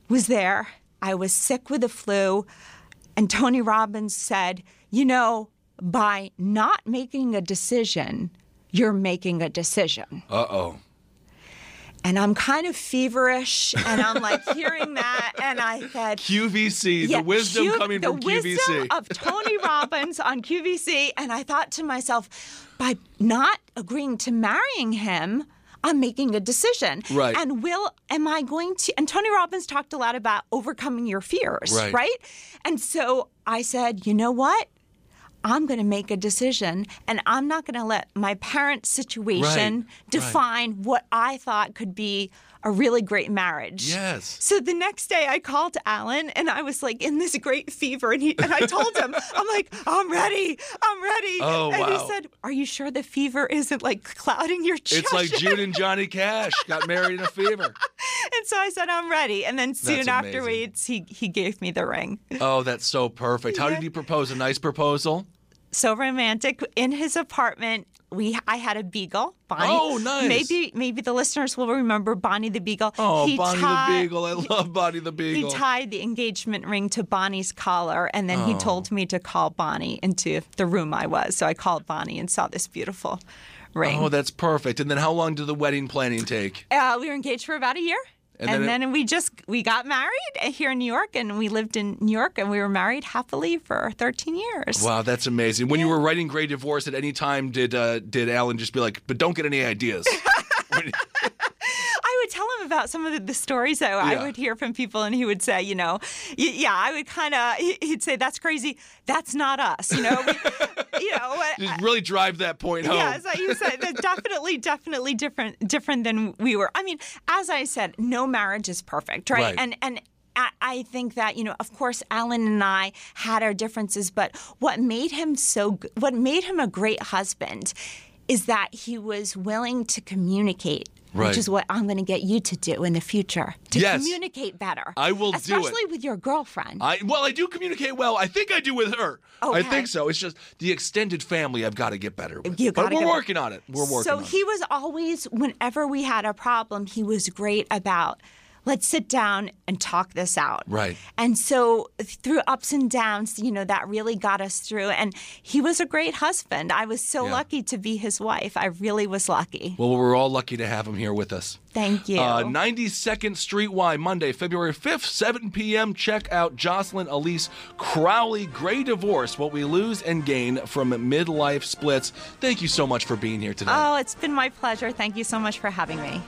was there. I was sick with the flu. And Tony Robbins said, you know, by not making a decision, you're making a decision. Uh oh. And I'm kind of feverish. And I'm like hearing that. And I said, QVC, yeah, the wisdom Q- coming the from wisdom QVC. of Tony Robbins on QVC, and I thought to myself, by not agreeing to marrying him. I'm making a decision. Right. And will am I going to and Tony Robbins talked a lot about overcoming your fears, Right. And so I said, you know what? I'm going to make a decision and I'm not going to let my parents' situation Right, define what I thought could be a really great marriage. Yes. So the next day I called Alan and I was like in this great fever and he and I told him, I'm like, I'm ready. I'm ready. Oh, and wow. he said, Are you sure the fever isn't like clouding your It's like judgment?" June and Johnny Cash got married in a fever. And so I said, I'm ready. And then soon That's afterwards he he gave me the ring. Oh, that's so perfect. How did he propose? A nice proposal? So romantic in his apartment. We I had a beagle, Bonnie. Oh, nice. Maybe maybe the listeners will remember Bonnie the beagle. Oh, He Bonnie tied- the Beagle. I love Bonnie the Beagle. He tied the engagement ring to Bonnie's collar, and then he Oh. told me to call Bonnie into the room I was. So I called Bonnie and saw this beautiful ring. Oh, that's perfect. And then how long did the wedding planning take? Uh, we were engaged for about a year. And And, then then, we just we got married here in New York, and we lived in New York, and we were married happily for 13 years. Wow, that's amazing. When you were writing Gray Divorce, at any time did uh, did Alan just be like, "But don't get any ideas"? Would tell him about some of the, the stories that Yeah. I would hear from people, and he would say, you know, yeah, I would kind of, he'd say, that's crazy. That's not us, you know. We- you know, uh, just really drive that point home. Yes, you said that's definitely, definitely different, different than we were. I mean, as I said, no marriage is perfect, right? Right. And and. I- I think that you know, of course, Alan and I had our differences, but what made him so, what made him a great husband, is that he was willing to communicate, Right. which is what I'm going to get you to do in the future to Yes. communicate better. I will do it. especially with your girlfriend. I well, I do communicate well. I think I do with her. I think so. It's just the extended family I've got to get better with. You but we're working on it. We're working So on it. So he was always, whenever we had a problem, he was great about. Let's sit down and talk this out. Right. And so through ups and downs, you know, that really got us through. And he was a great husband. I was so Yeah. lucky to be his wife. I really was lucky. Well, we're all lucky to have him here with us. Thank you. Uh, 92nd Street Y, Monday, February 5th, 7 p.m. Check out Jocelyn Elise Crowley, Gray Divorce What We Lose and Gain from Midlife Splits. Thank you so much for being here today. oh, it's been my pleasure. Thank you so much for having me.